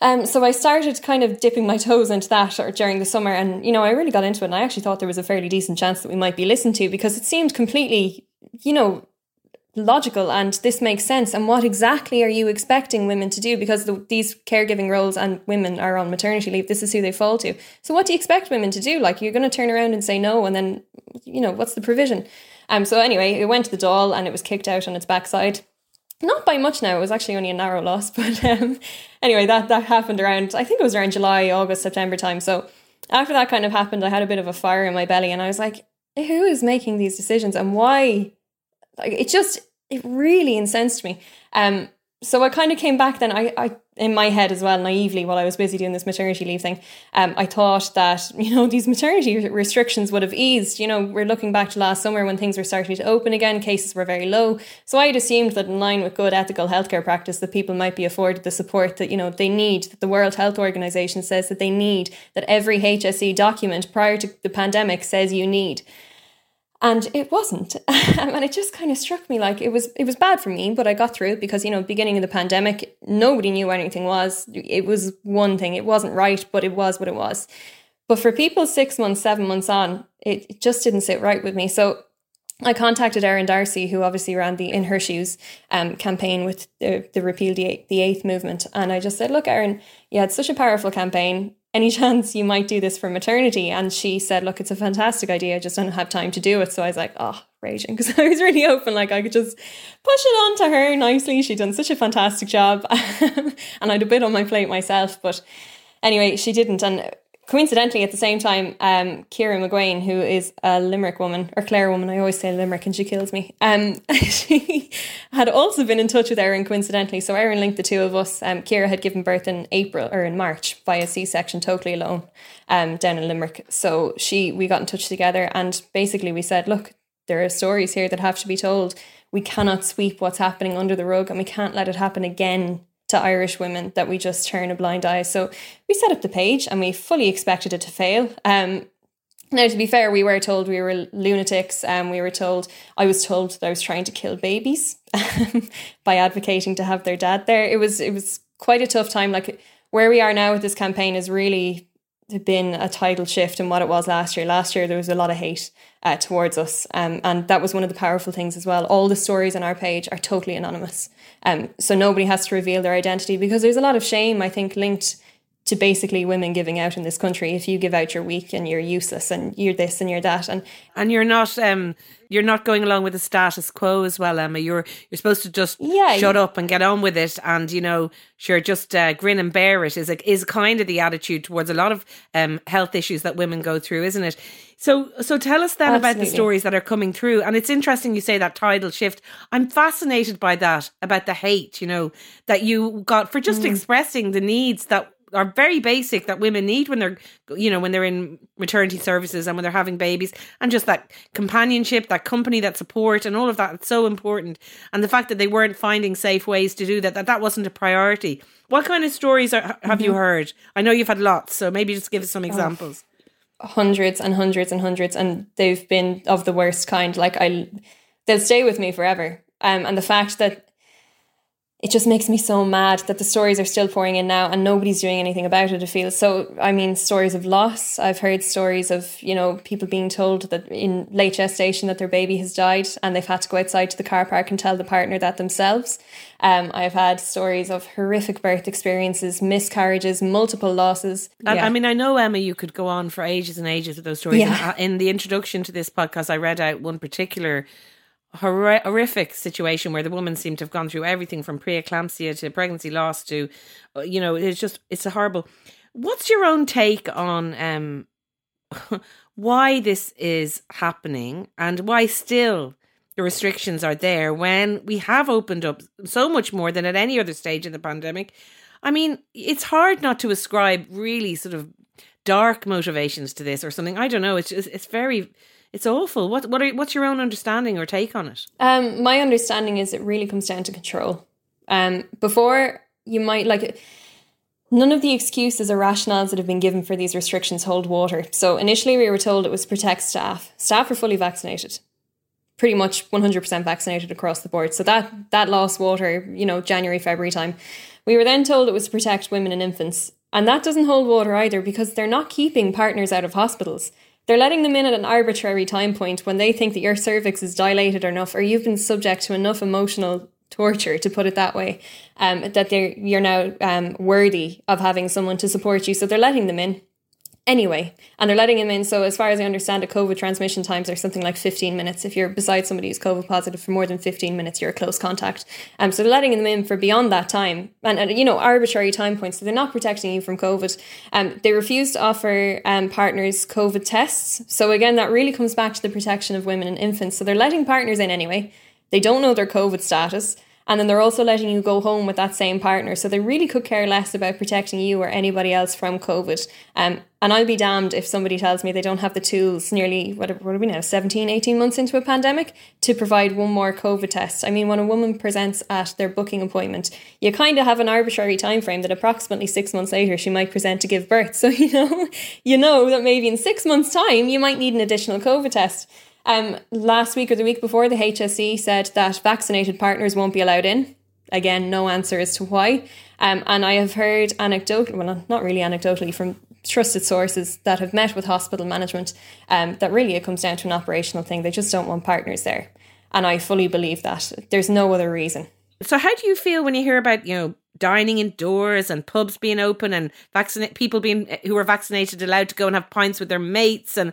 Um, so I started kind of dipping my toes into that or during the summer, and you know, I really got into it. And I actually thought there was a fairly decent chance that we might be listened to because it seemed completely, you know, logical and this makes sense. And what exactly are you expecting women to do? Because the, these caregiving roles and women are on maternity leave. This is who they fall to. So what do you expect women to do? Like you're going to turn around and say no, and then you know what's the provision? Um. So anyway, it went to the Dáil and it was kicked out on its backside. Not by much now. It was actually only a narrow loss, but um, anyway, that that happened around. I think it was around July, August, September time. So after that kind of happened, I had a bit of a fire in my belly, and I was like, who is making these decisions and why? Like it just it really incensed me. Um, so I kind of came back then. I, I in my head as well, naively, while I was busy doing this maternity leave thing, um, I thought that you know these maternity restrictions would have eased. You know, we're looking back to last summer when things were starting to open again, cases were very low. So I had assumed that in line with good ethical healthcare practice, that people might be afforded the support that you know they need. That the World Health Organization says that they need. That every HSE document prior to the pandemic says you need and it wasn't. And it just kind of struck me like it was it was bad for me but i got through it because you know beginning of the pandemic nobody knew anything was. It was one thing. It wasn't right but it was what it was. But for people six months seven months on it, it just didn't sit right with me. So I contacted Erin Darcy, who obviously ran the In Her Shoes um, campaign with the, the Repeal the, the Eighth movement. And I just said, Look, Erin, you had such a powerful campaign any chance you might do this for maternity? And she said, look, it's a fantastic idea. I just don't have time to do it. So I was like, oh, raging. Because I was really open. Like I could just push it on to her nicely. She'd done such a fantastic job. and I'd a bit on my plate myself. But anyway, she didn't. And coincidentally, at the same time, um, Kira McGuane, who is a Limerick woman or Clare woman, I always say Limerick and she kills me. Um, she had also been in touch with Erin coincidentally. So Erin linked the two of us. Um, Kira had given birth in April or in March via C section, totally alone, um, down in Limerick. So she, we got in touch together, and basically we said, look, there are stories here that have to be told. We cannot sweep what's happening under the rug, and we can't let it happen again to Irish women that we just turn a blind eye. So we set up the page and we fully expected it to fail. Um, now, to be fair, we were told we were lunatics. and we were told, I was told that I was trying to kill babies by advocating to have their dad there. It was, it was quite a tough time. Like where we are now with this campaign is really been a tidal shift in what it was last year. Last year, there was a lot of hate uh, towards us. Um, and that was one of the powerful things as well. All the stories on our page are totally anonymous. Um, so nobody has to reveal their identity because there's a lot of shame, I think, linked to basically women giving out in this country. If you give out, you're weak and you're useless and you're this and you're that. And and you're not um you're not going along with the status quo as well, Emma. You're you're supposed to just yeah, shut up and get on with it, and you know, sure, just uh, grin and bear it is a, is kind of the attitude towards a lot of um, health issues that women go through, isn't it? So so tell us then Absolutely. about the stories that are coming through, and it's interesting you say that tidal shift. I'm fascinated by that about the hate, you know, that you got for just mm. expressing the needs that are very basic that women need when they're you know when they're in maternity services and when they're having babies and just that companionship that company that support and all of that it's so important. And the fact that they weren't finding safe ways to do that that that wasn't a priority. What kind of stories are, have mm-hmm. you heard? I know you've had lots so maybe just give us some examples. oh, hundreds and hundreds and hundreds and they've been of the worst kind. Like i they'll stay with me forever. Um, and the fact that it just makes me so mad that the stories are still pouring in now and nobody's doing anything about it. It feels so. I mean, stories of loss. I've heard stories of you know people being told that in late gestation that their baby has died and they've had to go outside to the car park and tell the partner that themselves. Um, I've had stories of horrific birth experiences, miscarriages, multiple losses. I, yeah. I mean, I know Emma, you could go on for ages and ages with those stories. Yeah. In the introduction to this podcast, I read out one particular horrific situation where the woman seemed to have gone through everything from preeclampsia to pregnancy loss to uh, you know it's just it's a horrible what's your own take on um why this is happening and why still the restrictions are there when we have opened up so much more than at any other stage in the pandemic? I mean it's hard not to ascribe really sort of dark motivations to this or something. I don't know. It's just, it's very it's awful. What what are what's your own understanding or take on it? Um, my understanding is it really comes down to control. Um, before you might like none of the excuses or rationales that have been given for these restrictions hold water. So initially we were told it was to protect staff. Staff are fully vaccinated. Pretty much 100% vaccinated across the board. So that that lost water, you know, January, February time. We were then told it was to protect women and infants. And that doesn't hold water either because they're not keeping partners out of hospitals. They're letting them in at an arbitrary time point when they think that your cervix is dilated enough or you've been subject to enough emotional torture, to put it that way, um, that you're now um, worthy of having someone to support you. So they're letting them in anyway, and they're letting him in. So, as far as I understand, it, COVID transmission times are something like 15 minutes. If you're beside somebody who's COVID positive for more than 15 minutes, you're a close contact. Um, so, they're letting them in for beyond that time and, and you know, arbitrary time points. So, they're not protecting you from COVID. Um, they refuse to offer um, partners COVID tests. So, again, that really comes back to the protection of women and infants. So, they're letting partners in anyway. They don't know their COVID status. And then they're also letting you go home with that same partner. So they really could care less about protecting you or anybody else from COVID. Um, and I'll be damned if somebody tells me they don't have the tools nearly, what, are we now, 17, 18 months into a pandemic to provide one more COVID test. I mean, when a woman presents at their booking appointment, you kind of have an arbitrary time frame that approximately six months later she might present to give birth. So, you know, you know that maybe in six months' time you might need an additional COVID test. Um, last week or the week before, the HSE said that vaccinated partners won't be allowed in. Again, no answer as to why. Um, and I have heard anecdotally, well, not really anecdotally, from trusted sources that have met with hospital management um, that really it comes down to an operational thing. They just don't want partners there. And I fully believe that. There's no other reason. So, how do you feel when you hear about, you know, dining indoors and pubs being open and vaccinate people being who are vaccinated allowed to go and have pints with their mates and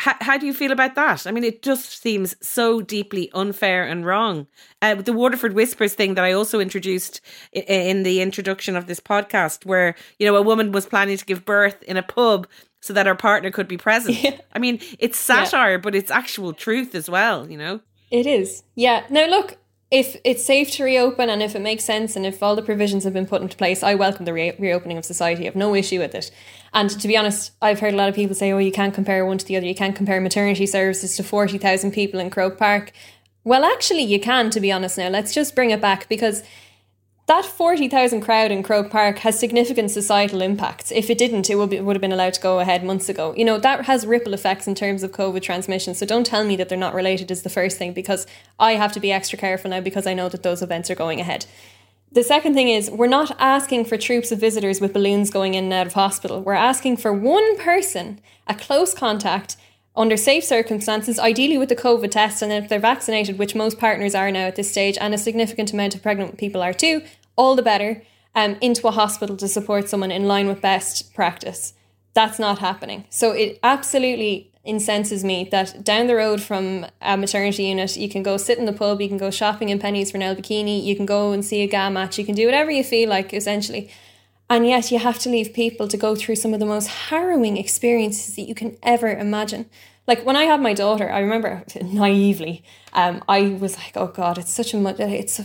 how, how do you feel about that? I mean, it just seems so deeply unfair and wrong. Uh, the Waterford Whispers thing that I also introduced in, in the introduction of this podcast, where you know a woman was planning to give birth in a pub so that her partner could be present. Yeah. I mean, it's satire, yeah. but it's actual truth as well. You know, it is. Yeah. Now, look, if it's safe to reopen and if it makes sense and if all the provisions have been put into place, I welcome the re- reopening of society. I have no issue with it. And to be honest, I've heard a lot of people say, oh, you can't compare one to the other. You can't compare maternity services to 40,000 people in Croke Park. Well, actually, you can, to be honest now. Let's just bring it back because that 40,000 crowd in Croke Park has significant societal impacts. If it didn't, it would, be, would have been allowed to go ahead months ago. You know, that has ripple effects in terms of COVID transmission. So don't tell me that they're not related, is the first thing, because I have to be extra careful now because I know that those events are going ahead. The second thing is, we're not asking for troops of visitors with balloons going in and out of hospital. We're asking for one person, a close contact, under safe circumstances, ideally with the COVID test, and if they're vaccinated, which most partners are now at this stage, and a significant amount of pregnant people are too, all the better, um, into a hospital to support someone in line with best practice. That's not happening. So it absolutely incenses me that down the road from a maternity unit, you can go sit in the pub, you can go shopping in Penneys for an bikini, you can go and see a GAA match, you can do whatever you feel like, essentially. And yet you have to leave people to go through some of the most harrowing experiences that you can ever imagine. Like when I had my daughter, I remember naively, um, I was like, "Oh God, it's such a much, it's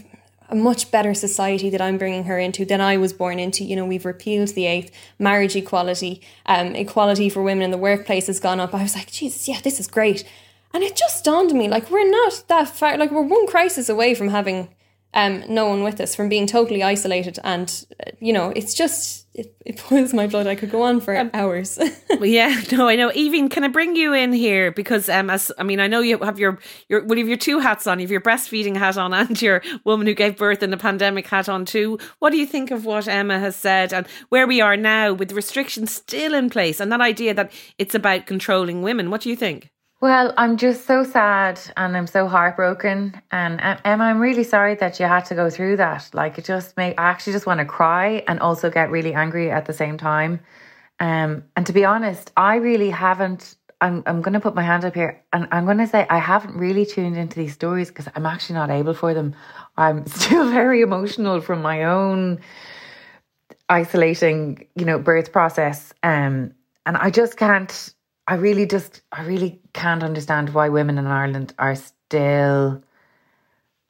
a much better society that I'm bringing her into than I was born into. You know, we've repealed the eighth, marriage equality, um, equality for women in the workplace has gone up. I was like, Jesus, yeah, this is great. And it just dawned on me, like, we're not that far, like, we're one crisis away from having um, no one with us, from being totally isolated. And, uh, you know, it's just, it, it boils my blood. I could go on for um, hours. yeah, no, I know. Aoibhinn, can I bring you in here? Because, um, as I mean, I know you have your, your well, you have your two hats on. You have your breastfeeding hat on and your woman who gave birth in the pandemic hat on too. What do you think of what Emma has said and where we are now with restrictions still in place and that idea that it's about controlling women? What do you think? Well, I'm just so sad and I'm so heartbroken. And Emma, I'm really sorry that you had to go through that. Like, it just make I actually just want to cry and also get really angry at the same time. Um, and to be honest, I really haven't. I'm I'm going to put my hand up here and I'm going to say I haven't really tuned into these stories because I'm actually not able for them. I'm still very emotional from my own isolating, you know, birth process. Um, and I just can't I really just, I really can't understand why women in Ireland are still,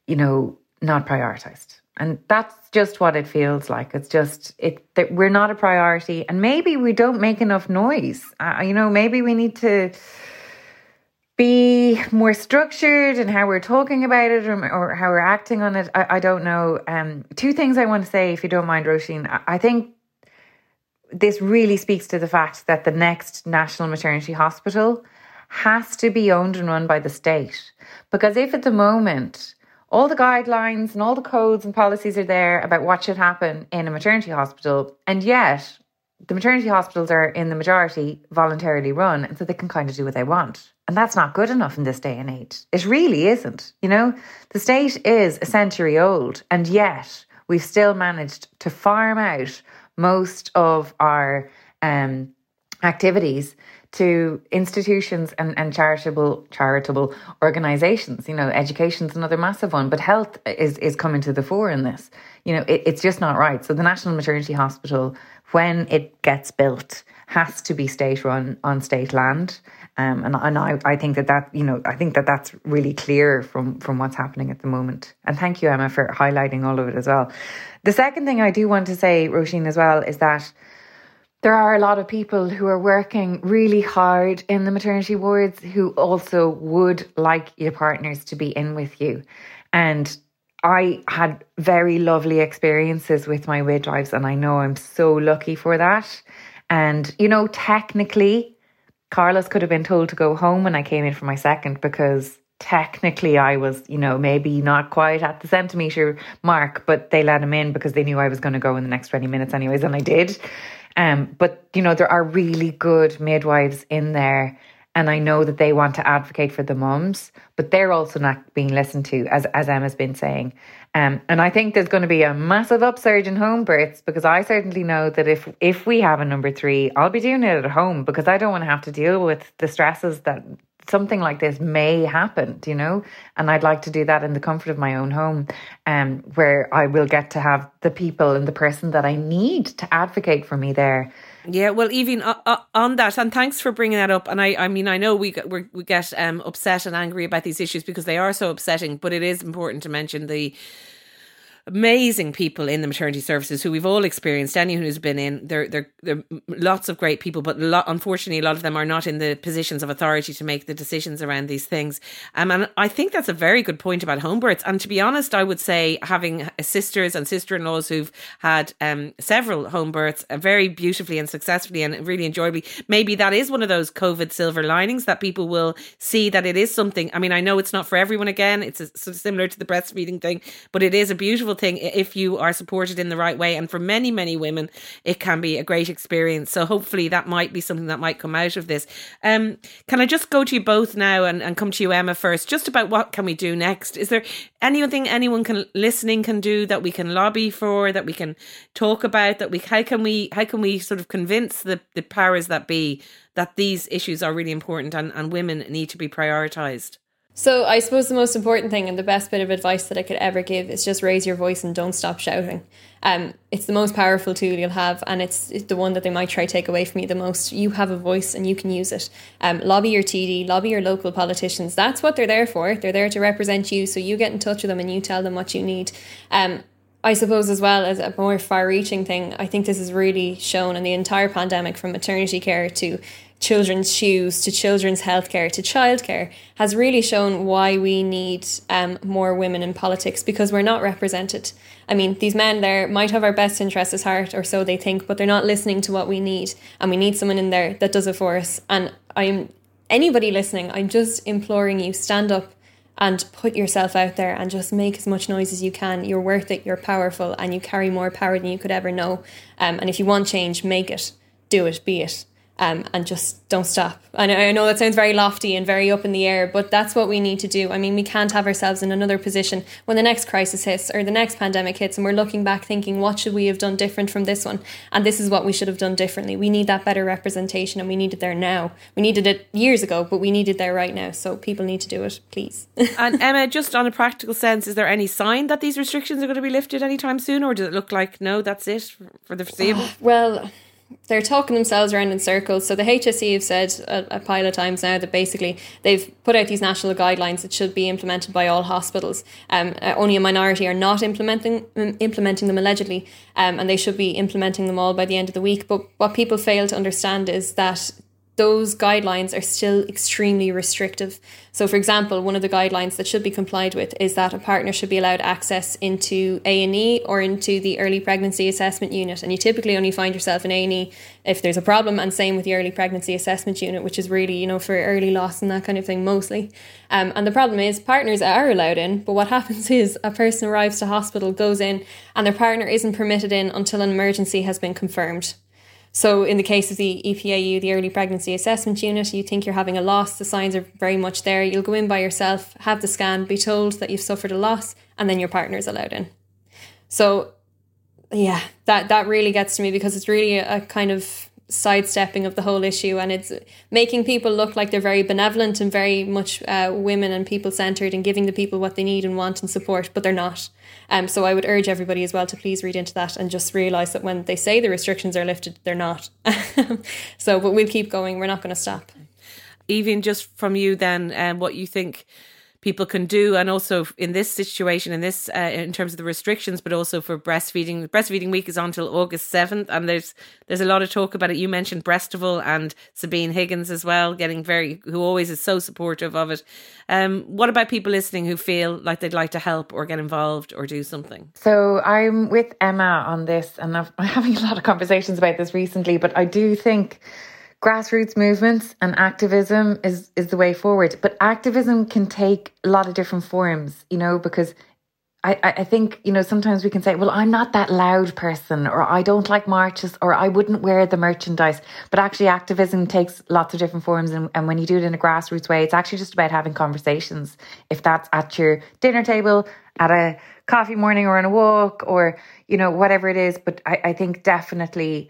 you know, not prioritized. And that's just what it feels like. It's just it that we're not a priority, and maybe we don't make enough noise. Uh, you know, maybe we need to be more structured in how we're talking about it or, or how we're acting on it. I, I don't know. Um, two things I want to say, if you don't mind, Roisin. I, I think this really speaks to the fact that the next national maternity hospital has to be owned and run by the state. Because if at the moment all the guidelines and all the codes and policies are there about what should happen in a maternity hospital, and yet the maternity hospitals are in the majority voluntarily run, and so they can kind of do what they want. And that's not good enough in this day and age. It really isn't. You know, the state is a century old, and yet we've still managed to farm out most of our um, activities to institutions and, and charitable charitable organizations. You know, education's another massive one, but health is is coming to the fore in this. You know, it, it's just not right. So the National Maternity Hospital, when it gets built, has to be state run on state land. Um, and and I, I think that that you know I think that that's really clear from from what's happening at the moment. And thank you Emma for highlighting all of it as well. The second thing I do want to say, Roisin, as well, is that there are a lot of people who are working really hard in the maternity wards who also would like your partners to be in with you. And I had very lovely experiences with my midwives, and I know I'm so lucky for that. And, you know, technically, Carlos could have been told to go home when I came in for my second because technically I was, you know, maybe not quite at the centimeter mark, but they let him in because they knew I was going to go in the next 20 minutes anyways, and I did. Um, but you know, there are really good midwives in there and I know that they want to advocate for the mums, but they're also not being listened to, as as Emma's been saying. Um, and I think there's going to be a massive upsurge in home births because I certainly know that if if we have a number three, I'll be doing it at home because I don't want to have to deal with the stresses that something like this may happen, you know, and I'd like to do that in the comfort of my own home, um, where I will get to have the people and the person that I need to advocate for me there. Yeah, well, even uh, uh, on that, and thanks for bringing that up. And I, I mean, I know we we get um, upset and angry about these issues because they are so upsetting, but it is important to mention the amazing people in the maternity services who we've all experienced. Anyone who's been in, there, there, there lots of great people, but unfortunately, a lot of them are not in the positions of authority to make the decisions around these things. Um, and I think that's a very good point about home births. And to be honest, I would say having sisters and sister in laws who've had um, several home births uh, very beautifully and successfully and really enjoyably, maybe that is one of those COVID silver linings that people will see that it is something. I mean, I know it's not for everyone again, it's a, similar to the breastfeeding thing, but it is a beautiful thing if you are supported in the right way. And for many, many women, it can be a great experience. So hopefully that might be something that might come out of this. Um, can I just go to you both now and, and come to you, Emma, first, just about what can we do next? Is there anything anyone can listening can do that we can lobby for, that we can talk about, that we how can we how can we sort of convince the, the powers that be that these issues are really important and, and women need to be prioritized? So I suppose the most important thing and the best bit of advice that I could ever give is just raise your voice and don't stop shouting. Um, it's the most powerful tool you'll have, and it's, it's the one that they might try to take away from you the most. You have a voice and you can use it. Um, lobby your TD, lobby your local politicians. That's what they're there for. They're there to represent you. So you get in touch with them and you tell them what you need. Um, I suppose as well as a more far-reaching thing, I think this is really shown in the entire pandemic, from maternity care to children's shoes to children's healthcare to childcare has really shown why we need um, more women in politics because we're not represented. I mean, these men there might have our best interests at heart, or so they think, but they're not listening to what we need, and we need someone in there that does it for us. And I'm anybody listening, I'm just imploring you stand up and put yourself out there and just make as much noise as you can. You're worth it. You're powerful, and you carry more power than you could ever know. Um, and if you want change, make it, do it, be it um, and just don't stop. And I know that sounds very lofty and very up in the air, but that's what we need to do. I mean, we can't have ourselves in another position when the next crisis hits or the next pandemic hits, and we're looking back thinking, what should we have done different from this one? And this is what we should have done differently. We need that better representation, and we need it there now. We needed it years ago, but we need it there right now. So people need to do it, please. and Emma, just on a practical sense, is there any sign that these restrictions are going to be lifted anytime soon, or does it look like no, that's it for the foreseeable? well they're talking themselves around in circles. So the HSE have said a, a, pile of times now that basically they've put out these national guidelines that should be implemented by all hospitals. Um, uh, only a minority are not implementing implementing them allegedly, um, and they should be implementing them all by the end of the week. But what people fail to understand is that those guidelines are still extremely restrictive. So, for example, one of the guidelines that should be complied with is that a partner should be allowed access into A and E or into the early pregnancy assessment unit, and you typically only find yourself in A and E if there's a problem. And same with the early pregnancy assessment unit, which is really you know for early loss and that kind of thing mostly. Um, and the problem is partners are allowed in, but what happens is a person arrives to hospital, goes in, and their partner isn't permitted in until an emergency has been confirmed. So, in the case of the EPAU, the Early Pregnancy Assessment Unit, you think you're having a loss, the signs are very much there. You'll go in by yourself, have the scan, be told that you've suffered a loss, and then your partner's allowed in. So, yeah, that, that really gets to me because it's really a, a kind of sidestepping of the whole issue and it's making people look like they're very benevolent and very much uh, women and people centered and giving the people what they need and want and support, but they're not. Um, so I would urge everybody as well to please read into that and just realize that when they say the restrictions are lifted, they're not. so, but we'll keep going. We're not going to stop. Even just from you, then, um, what you think people can do and also in this situation in this uh, in terms of the restrictions but also for breastfeeding. Breastfeeding week is until august 7th and there's there's a lot of talk about it. You mentioned breastival and Sabina Higgins as well getting very who always is so supportive of it. Um, what about people listening who feel like they'd like to help or get involved or do something? So i'm with emma on this and i'm having a lot of conversations about this recently but i do think grassroots movements and activism is is the way forward. But activism can take a lot of different forms, you know, because I, I think, you know, sometimes we can say, well, I'm not that loud person, or I don't like marches, or I wouldn't wear the merchandise. But actually, activism takes lots of different forms. And, and when you do it in a grassroots way, it's actually just about having conversations. If that's at your dinner table, at a coffee morning, or on a walk, or, you know, whatever it is. But I, I think definitely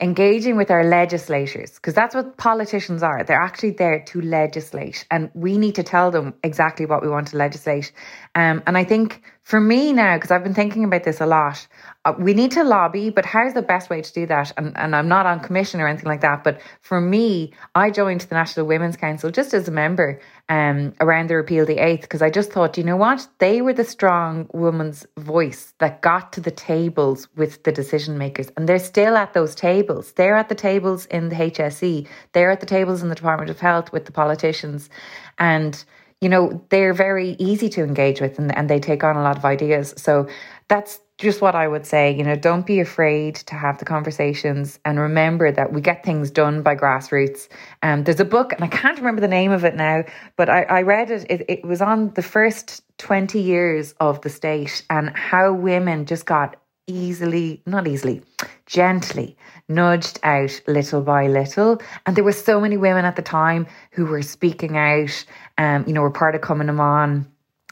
engaging with our legislators, because that's what politicians are. They're actually there to legislate, and we need to tell them exactly what we want to legislate. Um, and I think for me now, because I've been thinking about this a lot, uh, we need to lobby, but how's the best way to do that? And, and I'm not on commission or anything like that. But for me, I joined the National Women's Council just as a member um, around the repeal the eighth, because I just thought, you know what? They were the strong woman's voice that got to the tables with the decision makers. And they're still at those tables. They're at the tables in the HSE, they're at the tables in the Department of Health with the politicians. And you know, they're very easy to engage with and, and they take on a lot of ideas. So that's just what I would say. You know, don't be afraid to have the conversations and remember that we get things done by grassroots. Um, there's a book, and I can't remember the name of it now, but I, I read it. it. It was on the first 20 years of the state and how women just got easily, not easily, gently nudged out little by little. And there were so many women at the time who were speaking out, um, you know, were part of Cumann na mBan.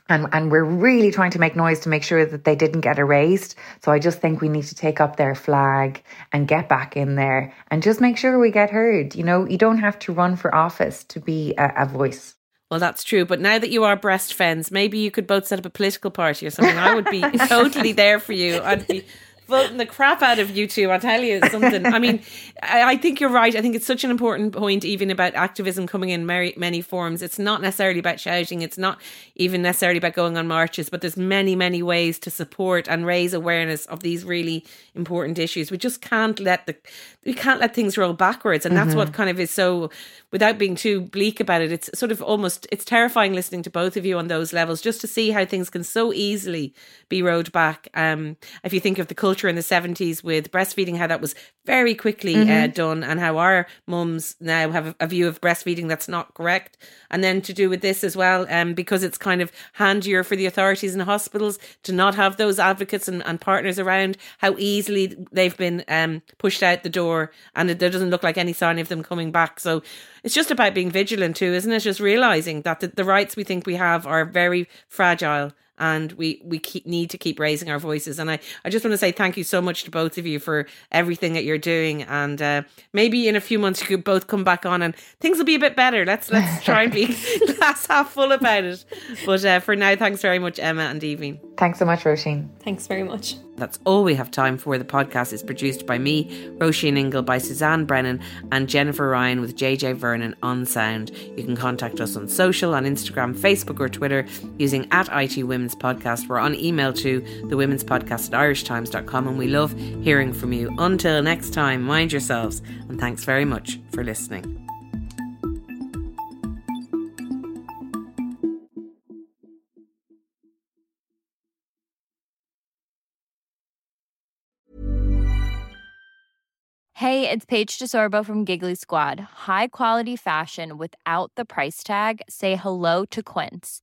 And, and we're really trying to make noise to make sure that they didn't get erased. So I just think we need to take up their flag and get back in there and just make sure we get heard. You know, you don't have to run for office to be a, a voice. Well, that's true. But now that you are breast friends, maybe you could both set up a political party or something. I would be totally there for you. I'd be voting the crap out of you two. I'll tell you something. I mean, I, I, think you're right. I think it's such an important point, even about activism coming in many, many forms. It's not necessarily about shouting. It's not even necessarily about going on marches, but there's many, many ways to support and raise awareness of these really important issues. We just can't let the we can't let things roll backwards, and that's mm-hmm. what kind of is so. Without being too bleak about it, it's sort of almost it's terrifying listening to both of you on those levels, just to see how things can so easily be rowed back. Um, if you think of the culture in the seventies with breastfeeding, how that was very quickly uh, mm-hmm. uh, done, and how our mums now have a view of breastfeeding that's not correct, and then to do with this as well, um, because it's kind of handier for the authorities and hospitals to not have those advocates and, and partners around, how easily they've been um, pushed out the door, and there doesn't look like any sign of them coming back. So it's just about being vigilant too, isn't it? Just realizing that the, the rights we think we have are very fragile and we we keep, need to keep raising our voices. And I, I just want to say thank you so much to both of you for everything that you're doing. And uh, maybe in a few months you could both come back on and things will be a bit better. Let's let's try and be glass half full about it. But uh, for now, thanks very much, Emma and Aoibhinn. Thanks so much, Roisin. Thanks very much. That's all we have time for. The podcast is produced by me, Roisin Ingle, by Suzanne Brennan, and Jennifer Ryan with JJ Vernon on sound. You can contact us on social, on Instagram, Facebook, or Twitter using at IT Women's Podcast. We're on email to the Women's Podcast at irishtimes.com, and we love hearing from you. Until next time, mind yourselves, and thanks very much for listening. Hey, it's Paige DeSorbo from Giggly Squad. High quality fashion without the price tag. Say hello to Quince.